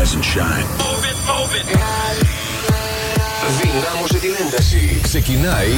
Rise and shine. Move it, move it. Δυνάμωσε την ένταση. Ξεκινάει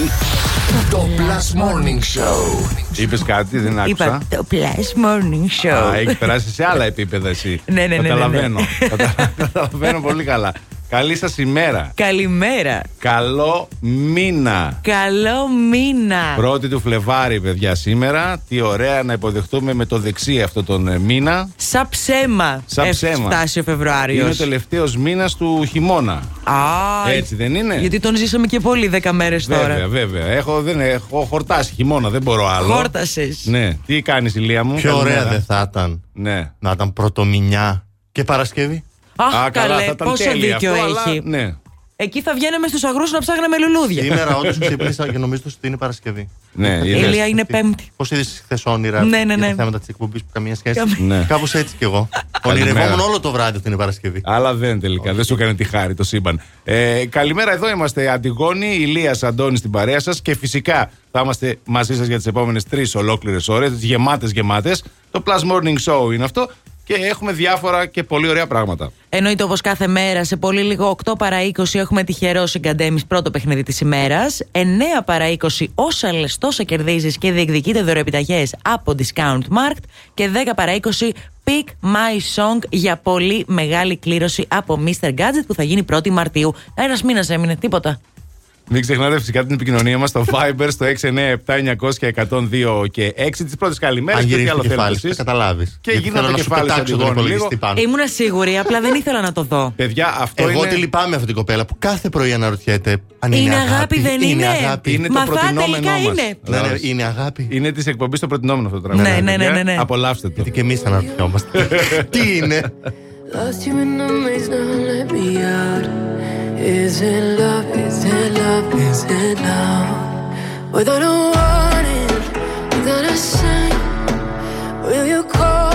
το Plus Morning Show. Είπες κάτι, δεν άκουσα. Είπα το Plus Morning Show. Α, έχεις περάσει σε άλλα επίπεδα εσύ. Ναι, ναι, ναι, ναι, ναι. Καταλαβαίνω. Κατα- Καταλαβαίνω πολύ καλά. Καλή σας ημέρα. Καλημέρα. Καλό μήνα. Καλό μήνα. Πρώτη του Φλεβάρι, παιδιά, σήμερα. Τι ωραία να υποδεχτούμε με το δεξί αυτό τον ε, μήνα. Σαν ψέμα. Σαν ψέμα. Φτάσει ο Φεβρουάριος. Είναι ο τελευταίος μήνας του χειμώνα. Α, Έτσι δεν είναι; Γιατί τον ζήσαμε και πολύ δέκα μέρες τώρα. Βέβαια, βέβαια. Έχω, δεν, έχω χορτάσει χειμώνα, δεν μπορώ άλλο. Χόρτασες. Ναι. Τι κάνεις, Ηλία μου. Πιο ωραία Καλημέρα. δεν θα ήταν Ναι. να ήταν πρωτομηνιά και Παρασκευή. Αχ, Α, καλά, καλέ, θα ήταν πόσο τέλειο δίκιο αυτό, αλλά- έχει. Ναι. Εκεί θα βγαίναμε στους αγρούς να ψάχναμε λουλούδια. Σήμερα όντως ξύπνησα και νομίζω ότι είναι Παρασκευή. Ναι, Ε, είδες. Ηλία είναι Πέμπτη. Πώ είδες χθες όνειρα Ναι, ναι, για ναι. τα θέματα της εκπομπής που καμία σχέση. Καμία. Ναι. Κάπως έτσι κι εγώ. Καλημέρα. Ονειρευόμουν όλο το βράδυ ότι είναι Παρασκευή. Αλλά δεν τελικά. Δεν σου έκανε τη χάρη το σύμπαν. Ε, καλημέρα, εδώ είμαστε. Αντιγόνη, Ηλίας Αντώνης στην παρέα σας και φυσικά θα είμαστε μαζί σας για τις επόμενες τρεις ολόκληρες ώρες. Γεμάτες, γεμάτες. Το Plus Morning Show είναι αυτό. Και έχουμε διάφορα και πολύ ωραία πράγματα. Εννοείται όπως κάθε μέρα, σε πολύ λίγο 8 παρά 20 έχουμε τυχερό συγκαντέμις πρώτο παιχνίδι της ημέρας. 9 παρά 20 όσα λες τόσα κερδίζεις και διεκδικείτε δωρεοπιταγέ από Discount Markt. Και 10 παρά 20 Pick My Song για πολύ μεγάλη κλήρωση από Mr. Gadget που θα γίνει 1η Μαρτίου. Ένας μήνας έμεινε, τίποτα. Μην ξεχνάτε φυσικά την επικοινωνία μας στο Viber στο 697 και 102 και 6 τις πρώτες καλημέρες. Αν και τι γυρίσει άλλο το κεφάλι, θέλετε θα εσεί. καταλάβεις. Και γίνα το κεφάλι σου, πετάξω τον Αντιγόνη, υπολογιστή λίγο. πάνω. Ήμουνα σίγουρη, απλά δεν ήθελα να το δω. Παιδιά, αυτό Εγώ είναι. τη λυπάμαι αυτή την κοπέλα που κάθε πρωί αναρωτιέται αν είναι, Είναι αγάπη, δεν είναι. αγάπη. Είναι το Μα θα προτινόμενό τελικά μας. είναι. Ναι, ναι, Όχι. είναι αγάπη. Είναι της εκπομπής το προτινόμενο αυτό το τραγούδι. Ναι, ναι, ναι, παιδιά. ναι, ναι. Απολαύστε το. Γιατί και εμείς αναρωτιόμαστε. Τι είναι; Lost you in the maze, now let me out. Is it love? Is it love? Is it love? Without a warning, without a sign, will you call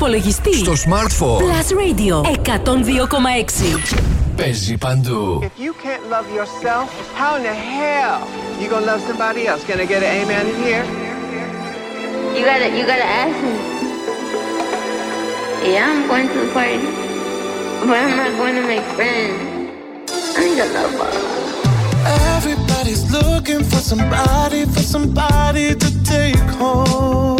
υπολογιστή. Στο smartphone. Plus Radio 102,6. Παίζει παντού. If you can't love yourself, how in the hell you gonna love somebody else? Can I get an amen in here? You gotta, you gotta ask me. Yeah, I'm going to the party, but I'm not going to make friends. I need a lover. Everybody's looking for somebody, for somebody to take home.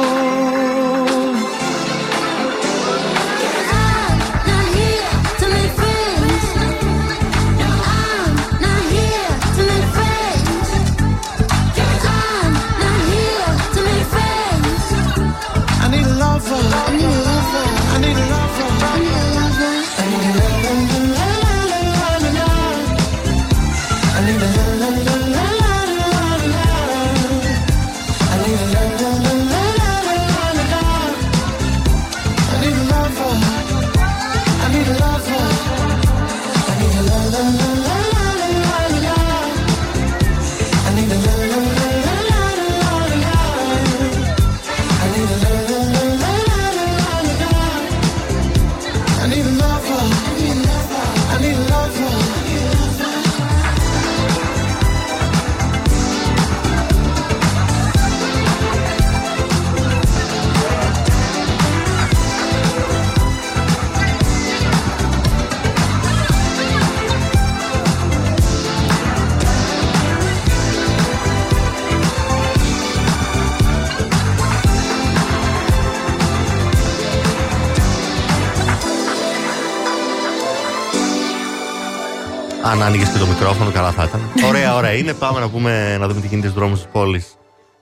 Αν άνοιγες και το μικρόφωνο, καλά θα ήταν. ωραία, ωραία. Είναι. Πάμε να, πούμε, να δούμε τι γίνεται στους δρόμους της πόλης.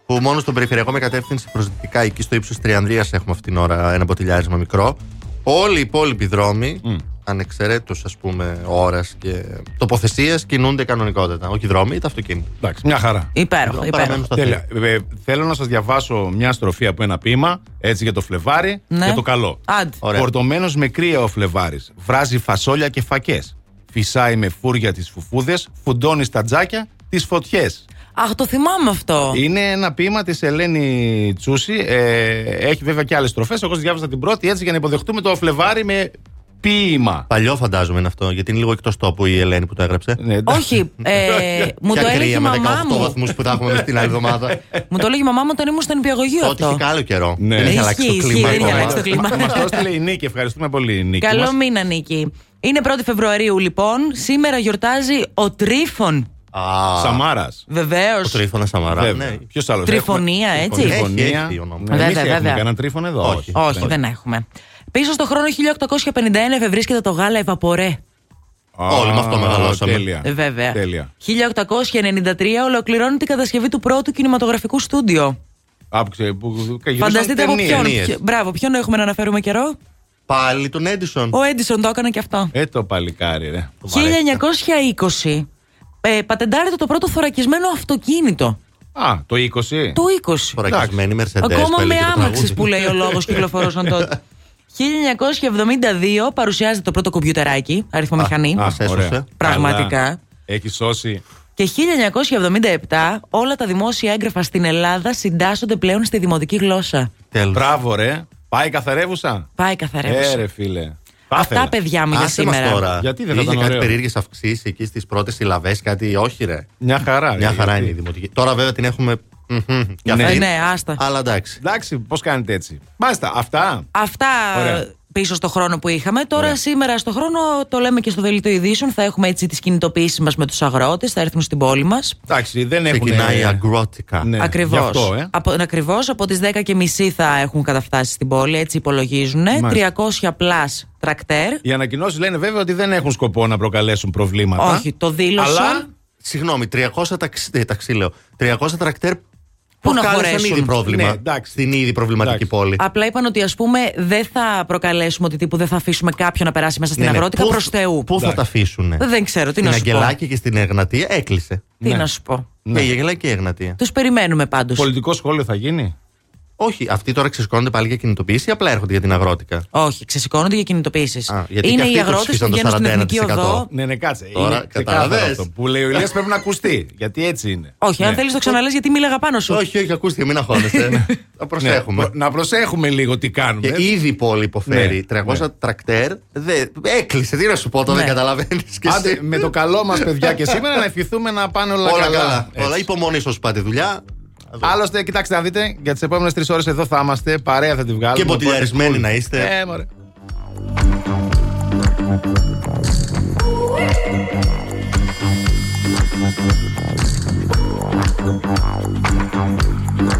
Που μόνο στον περιφερειακό με κατεύθυνση προ δυτικά, εκεί στο ύψος Τριανδρίας, έχουμε αυτήν την ώρα ένα ποτηλιάρισμα μικρό. Όλοι οι υπόλοιποι δρόμοι, mm. ανεξαιρέτως ας πούμε ώρας και τοποθεσία, κινούνται κανονικότατα. Όχι οι δρόμοι, τα αυτοκίνητα. Εντάξει, μια χαρά. Υπέροχο, υπέροχο. Παραμένουν στα Τέλεια. Ε, θέλω να σας διαβάσω μια στροφή από ένα ποίημα, έτσι για το Φλεβάρι, Ναι. για το καλό. Άντε. Ωραία. Φορτωμένος με κρύα ο Φλεβάρης. Βράζει φασόλια και φακές. Φυσάει με φούρια τις φουφούδες. Φουντώνει στα τζάκια τις φωτιές. Αχ, το θυμάμαι αυτό. Είναι ένα ποίημα της Ελένη Τσούση. Ε, έχει βέβαια και άλλες στροφές. Εγώ σας διάβασα την πρώτη έτσι για να υποδεχτούμε το Φλεβάρι με ποίημα. Παλιό φαντάζομαι είναι αυτό, γιατί είναι λίγο εκτός τόπου η Ελένη που το έγραψε. Ναι, εντάξει. Όχι, ε, μου το Ποια έλεγε η κρύα με 18 μαμά μου. βαθμούς που θα έχουμε μες την άλλη εβδομάδα. Μου το έλεγε η μαμά μου όταν ήμουν στο νηπιαγωγείο Τότε είχε αυτό. και άλλο καιρό. Ναι. Δεν έχει Ισχύει, αλλάξει το ισχύει, κλίμα. δεν έχει ακόμα. αλλάξει το κλίμα. Μα το έστειλε η Νίκη. Ευχαριστούμε πολύ, η Νίκη. Καλό μας. μήνα, Νίκη. Είναι 1η Φεβρουαρίου, λοιπόν. Σήμερα γιορτάζει ο Τρίφων. Α, Σαμάρας. Βεβαίως. Ο Τρίφωνας Σαμαρά. Βέβαια. Ναι. Ποιος άλλος; Τριφωνία, έτσι; Έχει, Τριφωνία. έχει όνομα. Ναι, εμείς Βέβαια, έχουμε βέβαια. κανέναν τρίφωνο εδώ; Όχι. Όχι, δεν έχουμε. Πίσω στο χρόνο 1851 βρίσκεται το γάλα Ευαπορέ. Όλοι με αυτό Α, μεγαλώσαμε. Τέλεια. Ε, βέβαια. Τέλεια. 1893 ολοκληρώνει την κατασκευή του πρώτου κινηματογραφικού στούντιο. Άπουξε. Που, γυρίσαν Φανταστείτε από ταινίες. ποιον. ταινίες. ποιο- Μπράβο, ποιον έχουμε να αναφέρουμε καιρό; Πάλι τον Έντισον. Ο Έντισον το έκανε και αυτό. Ε, το παλικάρι, ρε. 1920 ε, πατεντάρεται το πρώτο θωρακισμένο αυτοκίνητο. Α, το 20. Το 20. Φορακισμένη Mercedes. Ακόμα που με έλεγε το άμαξε τραγούδι. που λέει ο λόγος κυκλοφορούσαν τότε. 1972 παρουσιάζεται το πρώτο κομπιουτεράκι, αριθμομηχανή. Α, Μας έσωσε. ωραία. Πραγματικά. Καλά. Έχει σώσει. Και 1977 όλα τα δημόσια έγγραφα στην Ελλάδα συντάσσονται πλέον στη δημοτική γλώσσα. Τέλος. Μπράβο, ρε. Πάει καθαρεύουσα; Πάει καθαρεύουσα. Ε, ρε, φίλε. Θα Αυτά ήθελα. παιδιά μου για Άσε μας σήμερα. τώρα. Γιατί δεν θα Είχε ήταν κάτι ωραίο; περίεργες αυξήσεις εκεί στις πρώτες συλλαβές, κάτι. Όχι, ρε. Μια χαρά. Μια ρε, χαρά γιατί. είναι η δημοτική. Τώρα βέβαια την έχουμε. μμμ, και Ναι. Ε, αυτή. ναι, άστα. Αλλά εντάξει. Εντάξει, πώς κάνετε έτσι. Μάλιστα, αυτά. Αυτά Ωραία. Πίσω στο χρόνο που είχαμε. Τώρα, Ωραία. σήμερα στο χρόνο, το λέμε και στο δελτίο ειδήσεων, θα έχουμε έτσι τις κινητοποιήσεις μας με τους αγρότες, θα έρθουν στην πόλη μας. Εντάξει, δεν έχουν. Ξεκινάει αγρότικα. Ναι, Ακριβώ. γι' αυτό, ε. Από, ακριβώς, από τις 10.30 θα έχουν καταφτάσει στην πόλη, έτσι υπολογίζουν. Μάλιστα. 300 plus τρακτέρ. Οι ανακοινώσεις λένε βέβαια ότι δεν έχουν σκοπό να προκαλέσουν προβλήματα. Όχι, το δήλωσαν. Αλλά Συγγνώμη, 300 ταξί, ε, ταξί λέω. 300 τρακτέρ Πού να προκάλεσαν χωρέσουν. ήδη πρόβλημα Ναι, εντάξει. στην ήδη προβληματική Εντάξει. πόλη. Απλά είπαν ότι ας πούμε δεν θα προκαλέσουμε ότι τύπου δεν θα αφήσουμε κάποιον να περάσει μέσα στην Ναι, ναι. αγρότικα Πού- προς Θεού. Πού θα Εντάξει. τα αφήσουν. Δεν ξέρω, τι Στην να σου πω. Αγγελάκη και στην Εγνατία έκλεισε. Τι Ναι. να σου πω. Και η Αγγελάκη και η Εγνατία. Τους περιμένουμε πάντως. πολιτικό σχόλιο θα γίνει; Όχι, αυτοί τώρα ξεσηκώνονται πάλι για κινητοποίηση ή απλά έρχονται για την αγρότικα; Όχι, ξεσηκώνονται για κινητοποιήσει. Α, γιατί και Είναι αυτοί οι τους αγρότες που ψήφισαν το βγαίνουν στην εθνική 41%. οδό. Ναι, ναι, κάτσε. Τώρα, είναι ξεκάθαρο κατάλαβες. αυτό. Που λέει ο Ηλίας πρέπει να ακουστεί. Γιατί έτσι είναι. Όχι, αν Ναι. θέλεις το ξαναλέ, γιατί μίλαγα πάνω σου. Όχι, όχι, ακούστε, μην αγχώνεστε. Θα Ναι, προσέχουμε. προ- Να προσέχουμε λίγο τι κάνουμε. Και ήδη η πόλη υποφέρει. Ναι, 300 ναι. τρακτέρ. Δε, έκλεισε, τι να σου πω, το Ναι. δεν καταλαβαίνει. Άντε, με το καλό μας, παιδιά, και σήμερα να ευχηθούμε να πάνε όλα, Όλα καλά. καλά. Έτσι. Όλα υπομονή όσο πάτε δουλειά. Άλλωστε, κοιτάξτε να δείτε, για τι επόμενε τρει ώρε εδώ θα είμαστε. Παρέα θα τη βγάλουμε. Και μποτιλιαρισμένοι Οπότε, να είστε. Ε, μωρέ. For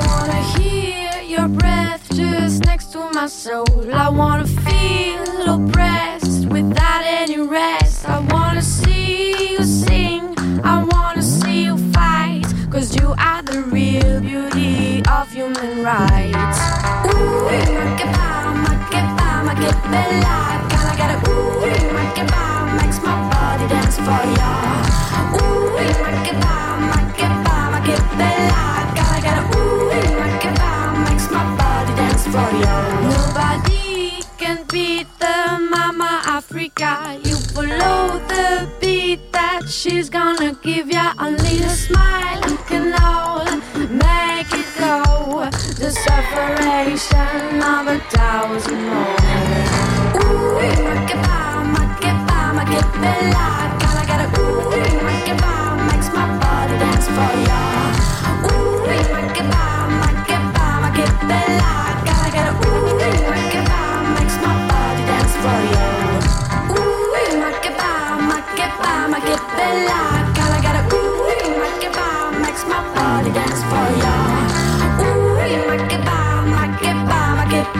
to my soul. I wanna feel oppressed without any rest. I wanna see you sing. I wanna see you fight. Cause you are the real beauty of human rights. Ooh, make it bomb, make it bomb, make it bella. Gotta get a ooh, make it bomb, makes my body dance for ya. She's gonna give ya. a little smile you can all make it go. The separation of a thousand more. Ooh, make it bomb, make it bomb, make it bella. Gotta get a ooh, make it bomb, makes my body dance for ya. Ooh, make it bomb, make it bomb, make it bella. Gotta get a ooh, make it bomb, makes my body dance for ya.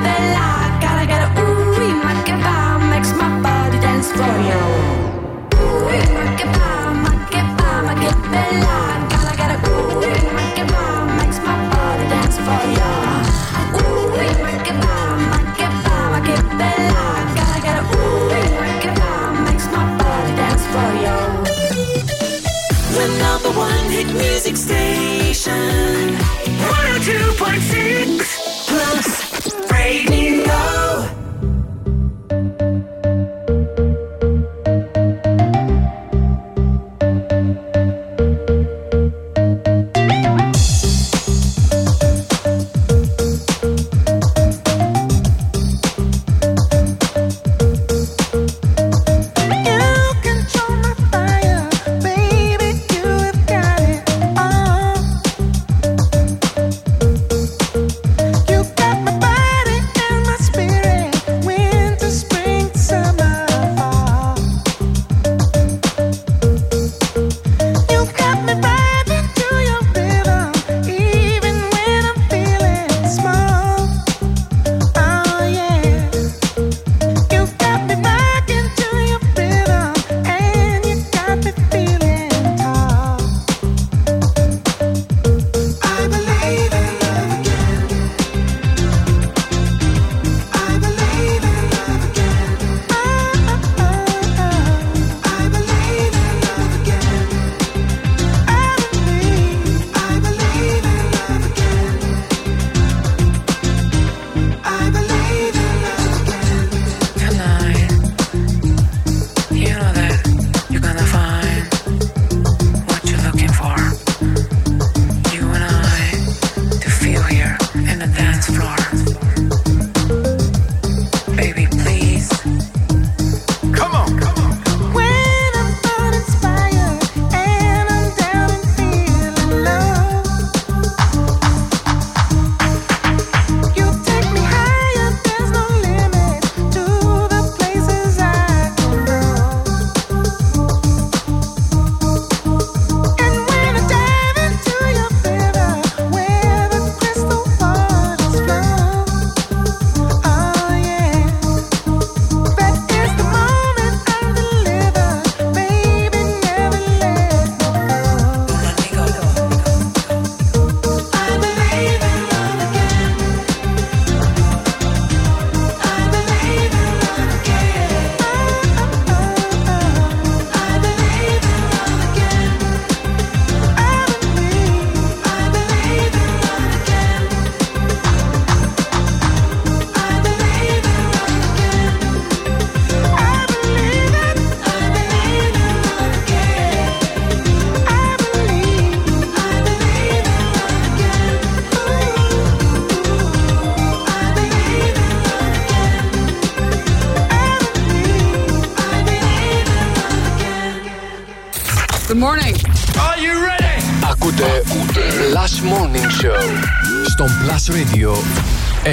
Bella. Station. 102.6 Plus Radio.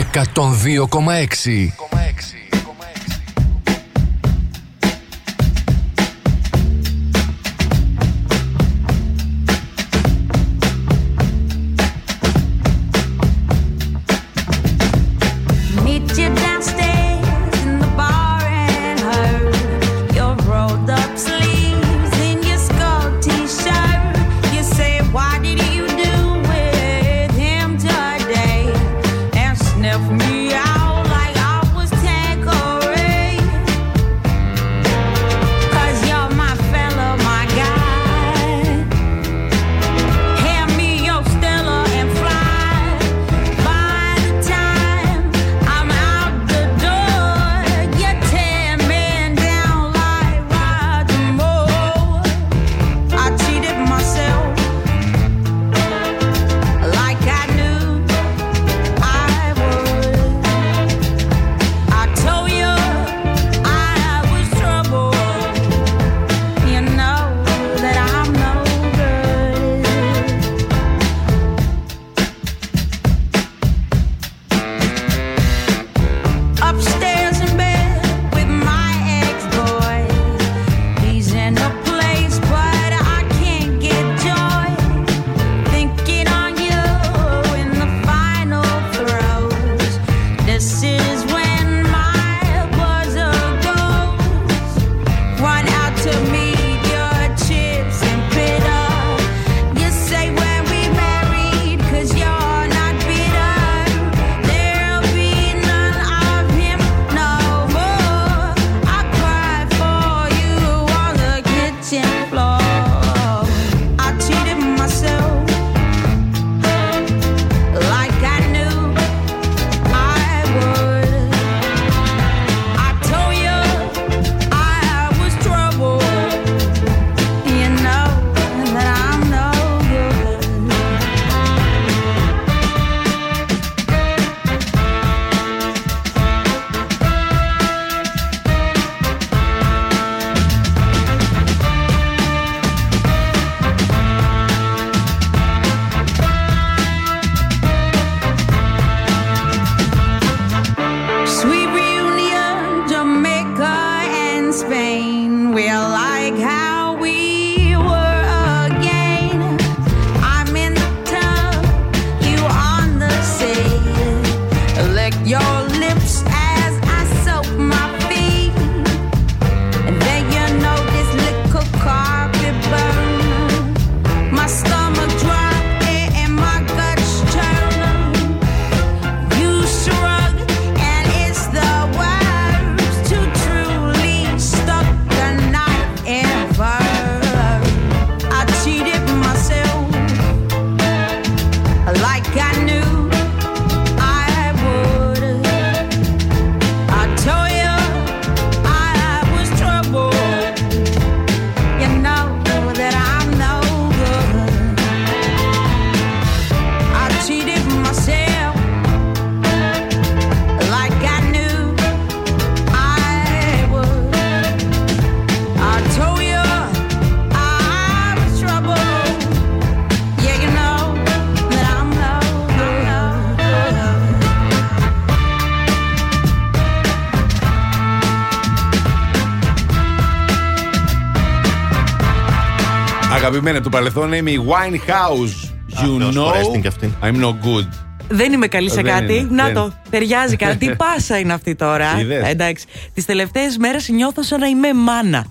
102,6. Αγαπημένα του παρελθόν είμαι η Winehouse. You Θεός know χωρέστη κι αυτή. I'm no good. Δεν είμαι καλή σε Δεν κάτι. είναι, Να δεν το. είναι. Ταιριάζει κάτι. Τι πάσα είναι αυτή τώρα. Είδες. Εντάξει. Τις τελευταίες μέρες νιώθω σαν να είμαι μάνα.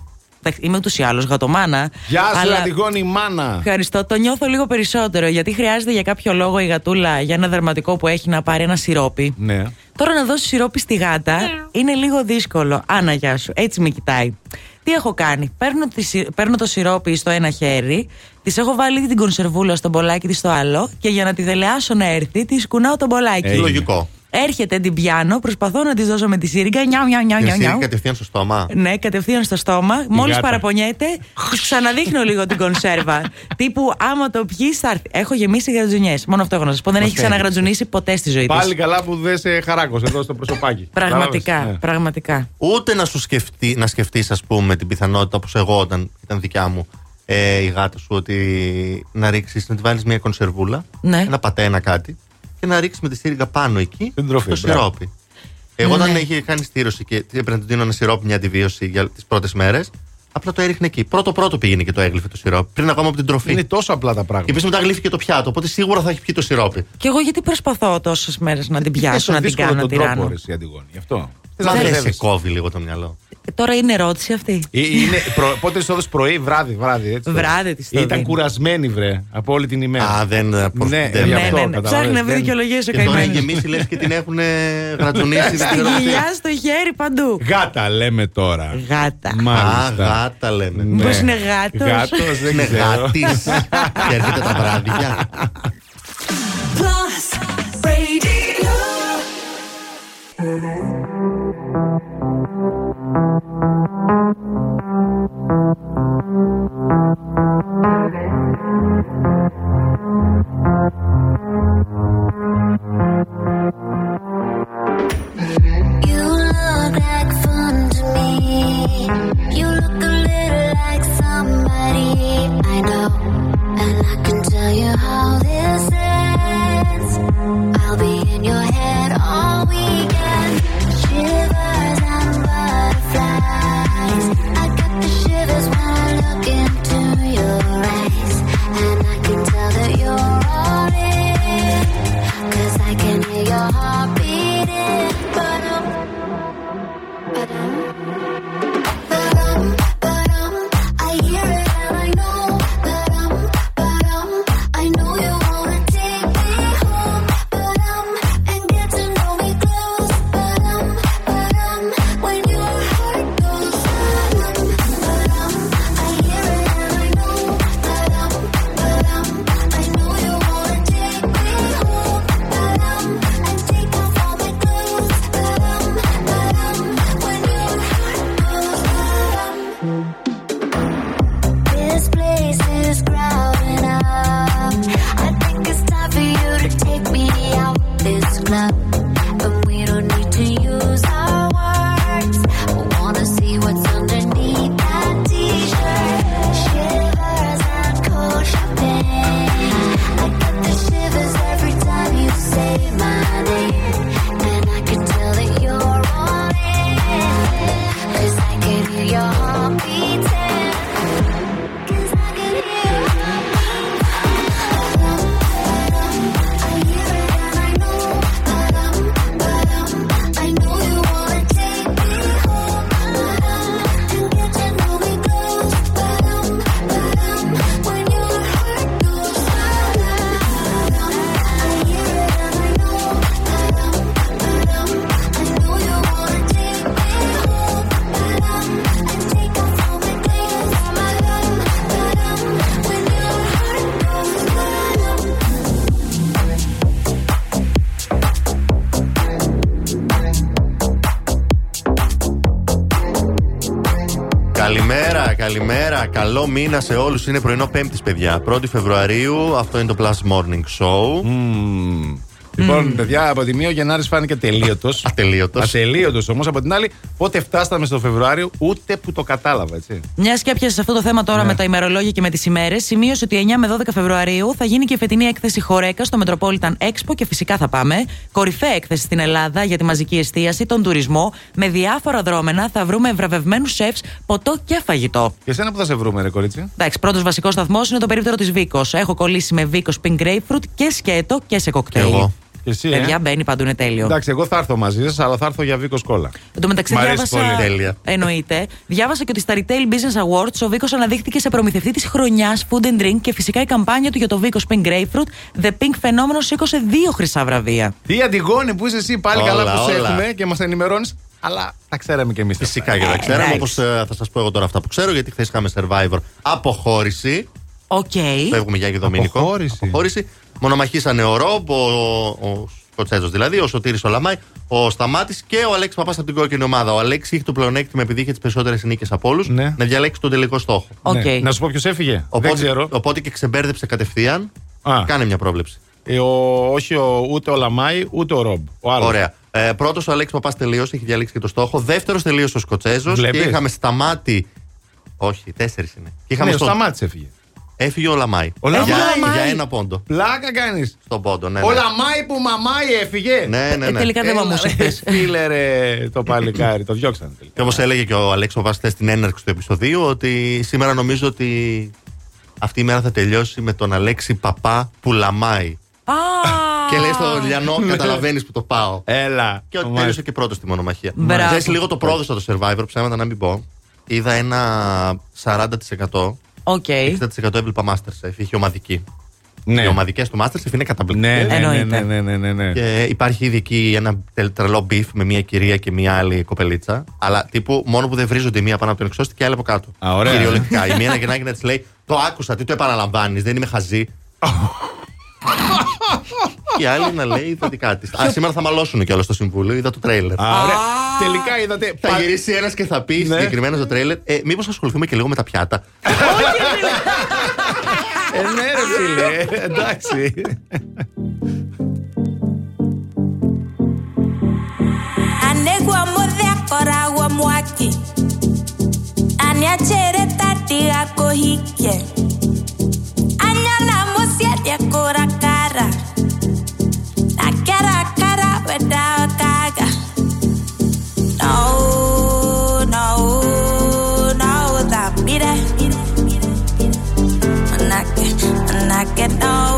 Εντάξει, Είμαι ούτως ή άλλως γατομάνα. Γεια σου, αλλά- Αντιγόνη μάνα. Ευχαριστώ. Το νιώθω λίγο περισσότερο γιατί χρειάζεται για κάποιο λόγο η γατούλα για ένα δερματικό που έχει να πάρει ένα σιρόπι. Ναι. Τώρα να δώσει σιρόπι στη γάτα είναι λίγο δύσκολο. Άνα, γεια σου. Έτσι με κοιτάει. Τι έχω κάνει; Παίρνω, τη, σι- παίρνω το σιρόπι στο ένα χέρι, τη έχω βάλει την κονσερβούλα στο μπολάκι της στο άλλο και για να τη δελεάσω να έρθει, τη κουνάω το μπολάκι. Έγινε. Λογικό. Έρχεται την πιάνω, προσπαθώ να της δώσω με τη σύριγγα. Νιάου, νιάου, νιάου, Και νιάου, εσύ νιάου. κατευθείαν στο στόμα. Ναι, κατευθείαν στο στόμα. Μόλις γάτα. παραπονιέται, ξαναδείχνω λίγο την κονσέρβα. Τύπου άμα το πιεις, θα έρθει. Έχω γεμίσει γρατζουνιές. Μόνο αυτό έχω να σας πω. Δεν έχει Οκ. ξαναγρατζουνίσει ποτέ στη ζωή της. Πάλι καλά που δεν σε χαράκωσε εδώ στο προσωπάκι. Πραγματικά, Κατάλαβες; Ναι. πραγματικά. Ούτε να σου σκεφτεί, να σκεφτείς, ας πούμε, την πιθανότητα όπως εγώ όταν ήταν δικιά μου. ε, η γάτα σου ότι να ρίξεις, να τη βάλεις μια κονσερβούλα, Ναι. ένα πατένα κάτι και να ρίξει με τη στήριγγα πάνω εκεί Την τροφή, το μπράβο. σιρόπι. Εγώ όταν Ναι. είχε κάνει στήρωση και έπρεπε να του δίνω ένα σιρόπι μια αντιβίωση για τις πρώτες μέρες, απλά το έριχνε εκεί. Πρώτο-πρώτο πήγαινε και το έγλυφε το σιρόπι. Πριν ακόμα από την τροφή. Είναι τόσο απλά τα Και πράγματα. επίσης μετά γλύφηκε το πιάτο, οπότε σίγουρα θα έχει πιει το σιρόπι. Και εγώ γιατί προσπαθώ τόσες μέρες να την πιάσω, να την κάνω, να τον την τρόπο, ράνω. ρε, εσύ, Αντιγόνη. Γι' αυτό. Θες Μα να δεν σε μπερδεύεσαι. κόβει λίγο το μυαλό. Ε, Τώρα είναι ερώτηση αυτή. Ε, Είναι, προ, πότε τη έδωσε πρωί, βράδυ, βράδυ. Έτσι, Βράδυ της το Ήταν δίνει. κουρασμένη, βρε, από όλη την ημέρα. Α, δεν. Ναι, δεν- γι' Ναι, αυτό, ναι, ναι. καταλαβαίνεις, Ψάχνει να βρει δεν- δικαιολογίες ο Και τώρα έχει καημένο. γεμίσει λες και την έχουν γρατζουνίσει. δεν Στη ξέρω τι. γυλιά, στο χέρι, παντού. Γάτα λέμε τώρα. Γάτα. Α, Μάλιστα. γάτα λένε. Ναι. Μήπως είναι γάτος; Γάτος, δεν Είναι ξέρω. γάτης. Και έρχεται τα βράδια. Plus Radio. Thank you. Καλημέρα, καλημέρα. Καλό μήνα σε όλους. Είναι πρωινό Πέμπτης, παιδιά. 1η Φεβρουαρίου. Αυτό είναι το Plus Morning Show. Μμμ. Λοιπόν, παιδιά, από τη μία ο Γενάρης φάνηκε τελείωτο. Ατελείωτος. Ατελείωτος όμως. Από την άλλη, πότε φτάσαμε στο Φεβρουάριο, ούτε που το κατάλαβα, έτσι. Μια και έπιασες αυτό το θέμα τώρα με τα ημερολόγια και με τις ημέρες, σημείωσε ότι 9 με 12 Φεβρουαρίου θα γίνει και η φετινή έκθεση Χορέκα στο Metropolitan Expo και φυσικά θα πάμε. Κορυφαία έκθεση στην Ελλάδα για τη μαζική εστίαση, τον τουρισμό. Με διάφορα δρόμενα θα βρούμε βραβευμένους σεφς, ποτό και φαγητό. Και εσένα που θα σε βρούμε, ρε κορίτσι; Εντάξει, πρώτος βασικός σταθμός είναι το περίπτερο της Βίκος. Έχω κολλήσει με Βίκος Pink Grapefruit και σκέτο και σε κοκτέιλ. Και εγώ. Και εσύ, Παιδιά, ε. μπαίνει παντού, είναι τέλειο. Εντάξει, εγώ θα έρθω μαζί σας, αλλά θα έρθω για Βίκος Κόλλα. Εν τω μεταξύ, Μ' αρέσει διάβασα. πολύ. Τέλεια. Εννοείται. Διάβασα και ότι στα Retail Business Awards ο Βίκος αναδείχθηκε σε προμηθευτή της χρονιάς Food and Drink και φυσικά η καμπάνια του για το Βίκος Pink Grapefruit The Pink Phenomenon σήκωσε δύο χρυσά βραβεία. Τι αντιγόνη που είσαι εσύ, πάλι Όλα, καλά που σε όλα. έχουμε και μας ενημερώνεις. Αλλά τα ξέραμε κι εμείς. Φυσικά και τα ξέραμε. Όπως εντάξει. θα σας πω εγώ τώρα αυτά που ξέρω, γιατί χθες είχαμε Survivor αποχώρηση. Οκ. Φεύγουμε Άγιο Δομίνικο. Αποχώρηση. Αποχώρηση. Μονομαχήσανε ο Ρόμπ, ο, ο Σκοτσέζος δηλαδή, ο Σωτήρης ο Λαμάη, ο Σταμάτης και ο Αλέξης Παπάς από την κόκκινη ομάδα. Ο Αλέξης είχε το πλεονέκτημα επειδή είχε τις περισσότερες νίκες από όλους Ναι. να διαλέξει τον τελικό στόχο. Οκ. Ναι. Να σου πω ποιος έφυγε. Δεν Οπότε, ξέρω. οπότε και ξεμπέρδεψε κατευθείαν. Α. Κάνε μια πρόβλεψη. Ε, ο, όχι ο, ούτε ο Λαμάη, ούτε ο Ρομπ. Ο άλλος. Ωραία. Ε, Πρώτος ο Αλέξης Παπάς τελείωσε, έχει διαλέξει και το στόχο. Δεύτερος τελείωσε ο Σκοτσέζος. Και Βλέπεις; είχαμε σταμάτη Όχι, τέσσερις είναι. Και είχαμε Ναι, ο στο- Σταμάτης έφυγε. Έφυγε ο Λαμάη. Ο Λαμάη. Για, Λαμάη. για ένα πόντο. Πλάκα κάνεις. Στον πόντο, ναι. Ο ναι. Λαμάη που μαμάει έφυγε. Ναι, ναι, Ε, ναι. τελικά δεν Έλα, μαμούσε ρε, χθες. Φίλε ρε, το παλικάρι, το διώξανε τελικά. Και όπως έλεγε και ο Αλέξο Βάστα στην έναρξη του επεισοδίου, ότι σήμερα νομίζω ότι αυτή η μέρα θα τελειώσει με τον Αλέξη Παπά που λαμάει. Α, Και λέει στο Λιανό, καταλαβαίνεις που το πάω. Έλα. Και ότι Μάλιστα. τέλειωσε και πρώτος στη μονομαχία. Μπράβο. Ξέρεις λίγο το πρόδωσα το Survivor, ψέματα να μην πω. Είδα ένα 40%. Οκ. 60% έβλεπα Masterchef. Είχε ομαδική. Ναι. Οι ομαδικές του Masterchef είναι καταπληκτικές. Ναι, ναι, ναι, Εννοείται. ναι, ναι, ναι, ναι. Και υπάρχει ήδη εκεί ένα τελ- τρελό beef με μια κυρία και μια άλλη κοπελίτσα. Αλλά τύπου μόνο που δεν βρίζονται η μία πάνω από τον εξώστη και η άλλη από κάτω. Α, ωραία. Κυριολεκτικά. η μία να γυρνάει και να της λέει: Το άκουσα, τι το επαναλαμβάνεις, δεν είμαι χαζή. και η άλλη να λέει τα δικά της. Α, σήμερα θα μαλώσουν κιόλας στο συμβούλιο, είδα το τρέιλερ. Α, ωραία. Τελικά είδατε. Θα πα- γυρίσει ένας και θα πει Ναι. συγκεκριμένα στο τρέιλερ: ε, Μήπως ασχοληθούμε και λίγο με τα πιάτα. Ε, ναι, ρε φίλε, εντάξει. Anegwa modhe koragwa mwaki Aniachere tatiga kohike Anyana musiete kora kara Nakera without Gaga. No, no, no, without me there. When I get, when I get no.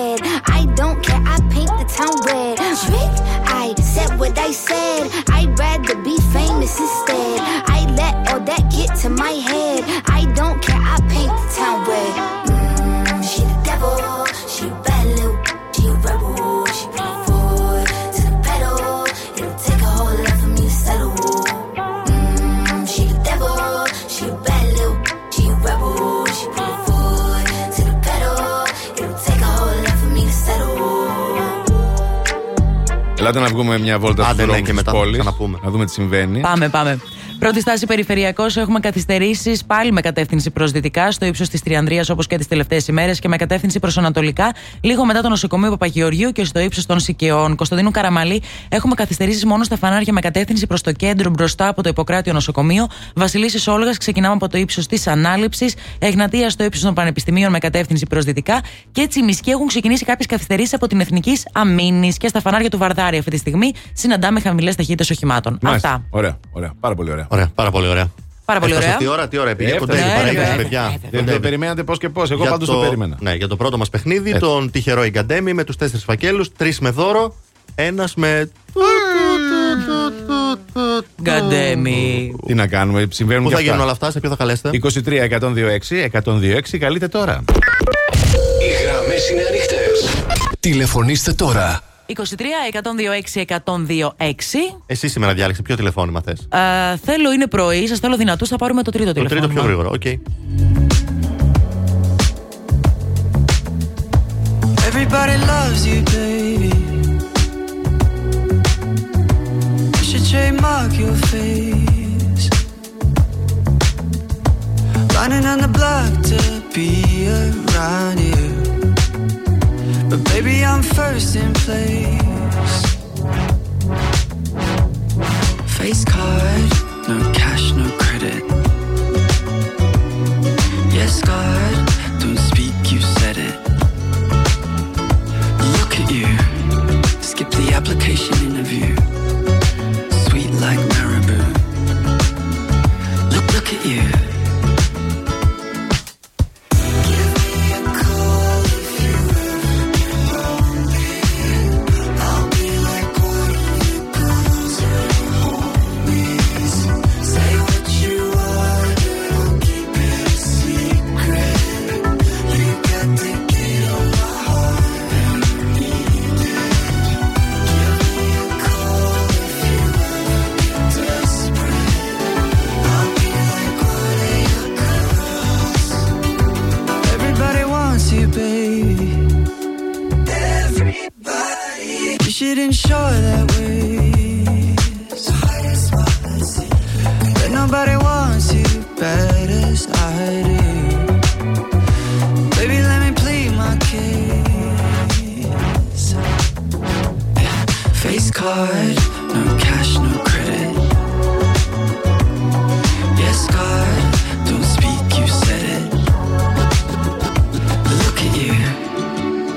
Ελάτε να βγούμε μια βόλτα Άντε, στους ναι, δρόμους και της μετά πόλης, θα ξαναπούμε. να δούμε τι συμβαίνει. Πάμε, πάμε. Πρώτη στάση περιφερειακός. Έχουμε καθυστερήσεις πάλι με κατεύθυνση προς δυτικά, στο ύψος της Τριανδρίας όπως και τις τελευταίες ημέρες και με κατεύθυνση προς Ανατολικά, λίγο μετά το νοσοκομείο Παπαγεωργίου και στο ύψος των Σικαιών. Κωνσταντίνου Καραμαλή, έχουμε καθυστερήσεις μόνο στα φανάρια με κατεύθυνση προς το κέντρο μπροστά από το Ιπποκράτιο Νοσοκομείο. Βασιλίση Όλγας, ξεκινάμε από το ύψος της Ανάληψης. Εγνατία στο ύψος των Πανεπιστημίων με κατεύθυνση προς δυτικά. Και έτσι οι μισκοί έχουν ξεκινήσει κάποιες καθυστερήσεις από την Εθνική Αμήνης και στα φανάρια του Βαρδάρη αυτή τη στιγμή συναντάμε χαμηλές ταχύτητες οχημάτων. Μάλιστα. Αυτά. Ωραία, ωραία. Πάρα πολύ ωραία. Ωραία, πάρα πολύ ωραία. Πάρα πολύ Έφτασε ωραία. αυτή η ώρα, τι ώρα πήγε, Έφτασε. κοντά η Ναι, παρένθεση, βέβαια. παιδιά. Δεν το περιμένατε πώς και πώς. Εγώ Για πάντως το περίμενα. Ναι, για το πρώτο μας παιχνίδι, τον τυχερό Ιγκαντέμι με τους τέσσερις φακέλους, τρεις με δώρο, ένας με. Γκαντέμι. Τι να κάνουμε, συμβαίνουν Πού και θα γίνουν όλα αυτά. αυτά, σε ποιο θα καλέσετε; 23-126-126, καλείτε τώρα. Οι γραμμές είναι ανοιχτές. Τηλεφωνήστε τώρα. 23-126-126. Εσύ σήμερα διάλεξε ποιο τηλεφώνημα θες; Ε, θέλω είναι πρωί, σας θέλω δυνατού, θα πάρουμε το τρίτο Το τηλέφωνο. τρίτο πιο γρήγορο, οκ. Everybody loves you, baby. You should trademark your face. Running on the block to be around you. But baby, I'm first in place. Face card, no cash, no credit. Yes, God, don't speak, you said it. Look at you. Skip the application interview. Sweet like marabou. Look, look at you. Ways. But nobody wants you bad as I do. Baby, let me plead my case. Face card, no cash, no credit. Yes, God, don't speak, you said it. Look at you,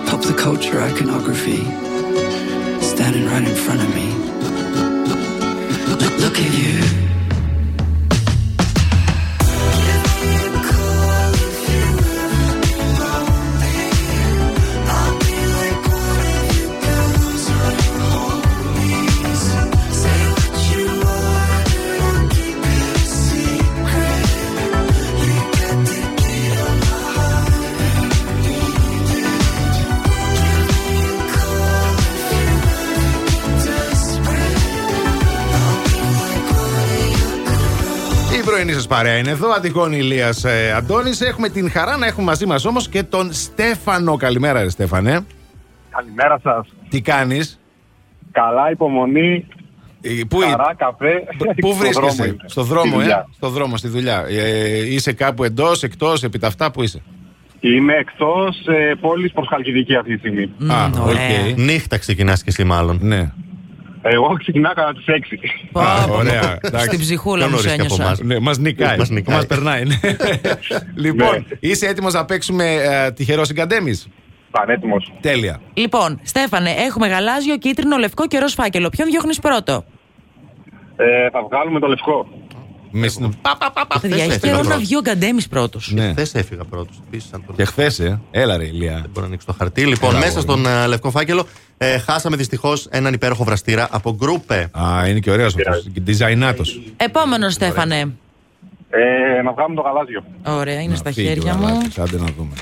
pop the culture iconography, σας παρέα είναι εδώ. Αντιγόνη Ηλίας ε, Αντώνης. Έχουμε την χαρά να έχουμε μαζί μας όμως και τον Στέφανο. Καλημέρα, ρε Στέφανε. Καλημέρα σας. Τι κάνεις, Καλά, υπομονή. πού Χαρά, καφέ. Πού Στο βρίσκεσαι, δρόμο είμαι. στο δρόμο, Στη ε; δουλειά. Στο δρόμο, στη δουλειά. Ε, είσαι κάπου εντός, εκτός, επί τα αυτά, πού είσαι; Είμαι εκτός ε, πόλης προς Χαλκιδική αυτή τη στιγμή. Α, οκ. Νύχτα ξεκινάς και εσύ, μάλλον. Ναι. Εγώ ξεκινάω κατά τις 6. Α, ωραία. εντάξει. Στην ψυχούλα Πιο μου νωρίς σε και από ένιωσα. εμάς. Ναι, μας νικάει. Μας νικάει. Μας περνάει. ναι. λοιπόν, είσαι έτοιμος να παίξουμε ε, τυχερός συγκαντέμις; Πανέτοιμος. Τέλεια. Λοιπόν, Στέφανε, έχουμε γαλάζιο, κίτρινο, λευκό και ροζ φάκελο. Ποιον διώχνεις πρώτο; Ε, θα βγάλουμε το λευκό. Με συν- Παιδιά, έχει καιρό να βγει ο Γκαντέμις πρώτος. Ναι. Χθες έφυγα πρώτος. Και χθες, ε; Έλα ρε, Ηλία. Δεν μπορώ να ανοίξω το χαρτί. Λοιπόν, Έλα, μέσα αγόρι. στον ε, λευκό φάκελο ε, χάσαμε δυστυχώς έναν υπέροχο βραστήρα από Gruppe. Α, είναι και ωραίος αυτός. Διζαϊνάτος. Επόμενος, Στέφανε. Ε, να βγάλουμε το γαλάζιο. Ωραία, είναι στα χέρια μου. Άντε να δούμε.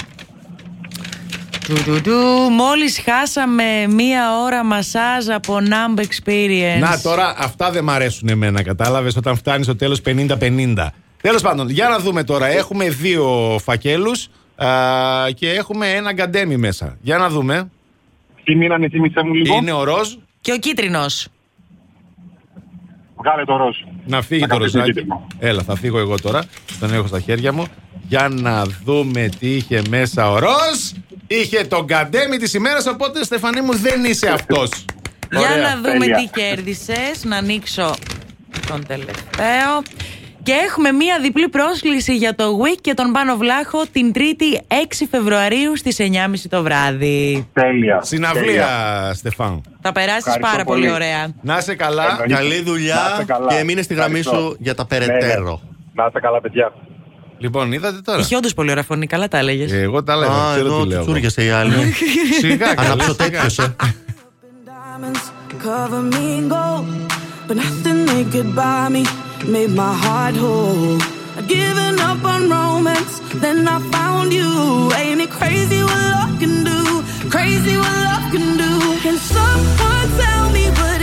Μόλις χάσαμε μία ώρα μασάζ από Numb Experience. Να τώρα, αυτά δεν μ' αρέσουν εμένα, κατάλαβες, όταν φτάνεις στο τέλος 50-50. Τέλος πάντων, για να δούμε τώρα. Έχουμε δύο φακέλους και έχουμε ένα γκαντέμι μέσα. Για να δούμε. Τι μείνανε, θύμισε μου λίγο; Είναι ο ροζ. Και ο κίτρινος. Βγάλε το ροζ. Να φύγει Να το καθίσει ροζάκι. κίτρινο. Έλα, θα φύγω εγώ τώρα. Τον έχω στα χέρια μου. Για να δούμε τι είχε μέσα ο ροζ. Είχε τον γκαντέμι της ημέρας, οπότε Στεφανή μου δεν είσαι αυτός. Για να δούμε τι κέρδισες. Να ανοίξω τον τελευταίο. Και έχουμε μία διπλή πρόσκληση για το Week και τον Πάνο Βλάχο την 3η 6 Φεβρουαρίου στις 9.30 το βράδυ. Τέλεια. Συναυλία, Στεφάν. Θα περάσεις Ευχαριστώ πάρα πολύ, πολύ. ωραία. Να είσαι καλά. Εννοείται. Καλή Να δουλειά είστε καλά. και μείνε στη γραμμή Ευχαριστώ. σου για τα Ναι, ναι. περαιτέρω. Να είστε καλά, παιδιά. Λοιπόν, είδατε τώρα. Είχε όντως πολύ ωραία φωνή, καλά τα έλεγες. Ε, Εγώ τα λέω. Α, ξέρω εδώ τι λέω. τσούριασε η άλλη. Σιγά, καλέ, Ανάψω σιγά. τέτοιος, ε. Diamonds cover me in gold, but nothing they could buy me made my heart whole. I'd given up on romance, then I found you. Ain't it crazy what love can do? Crazy what love can do. Can someone tell me what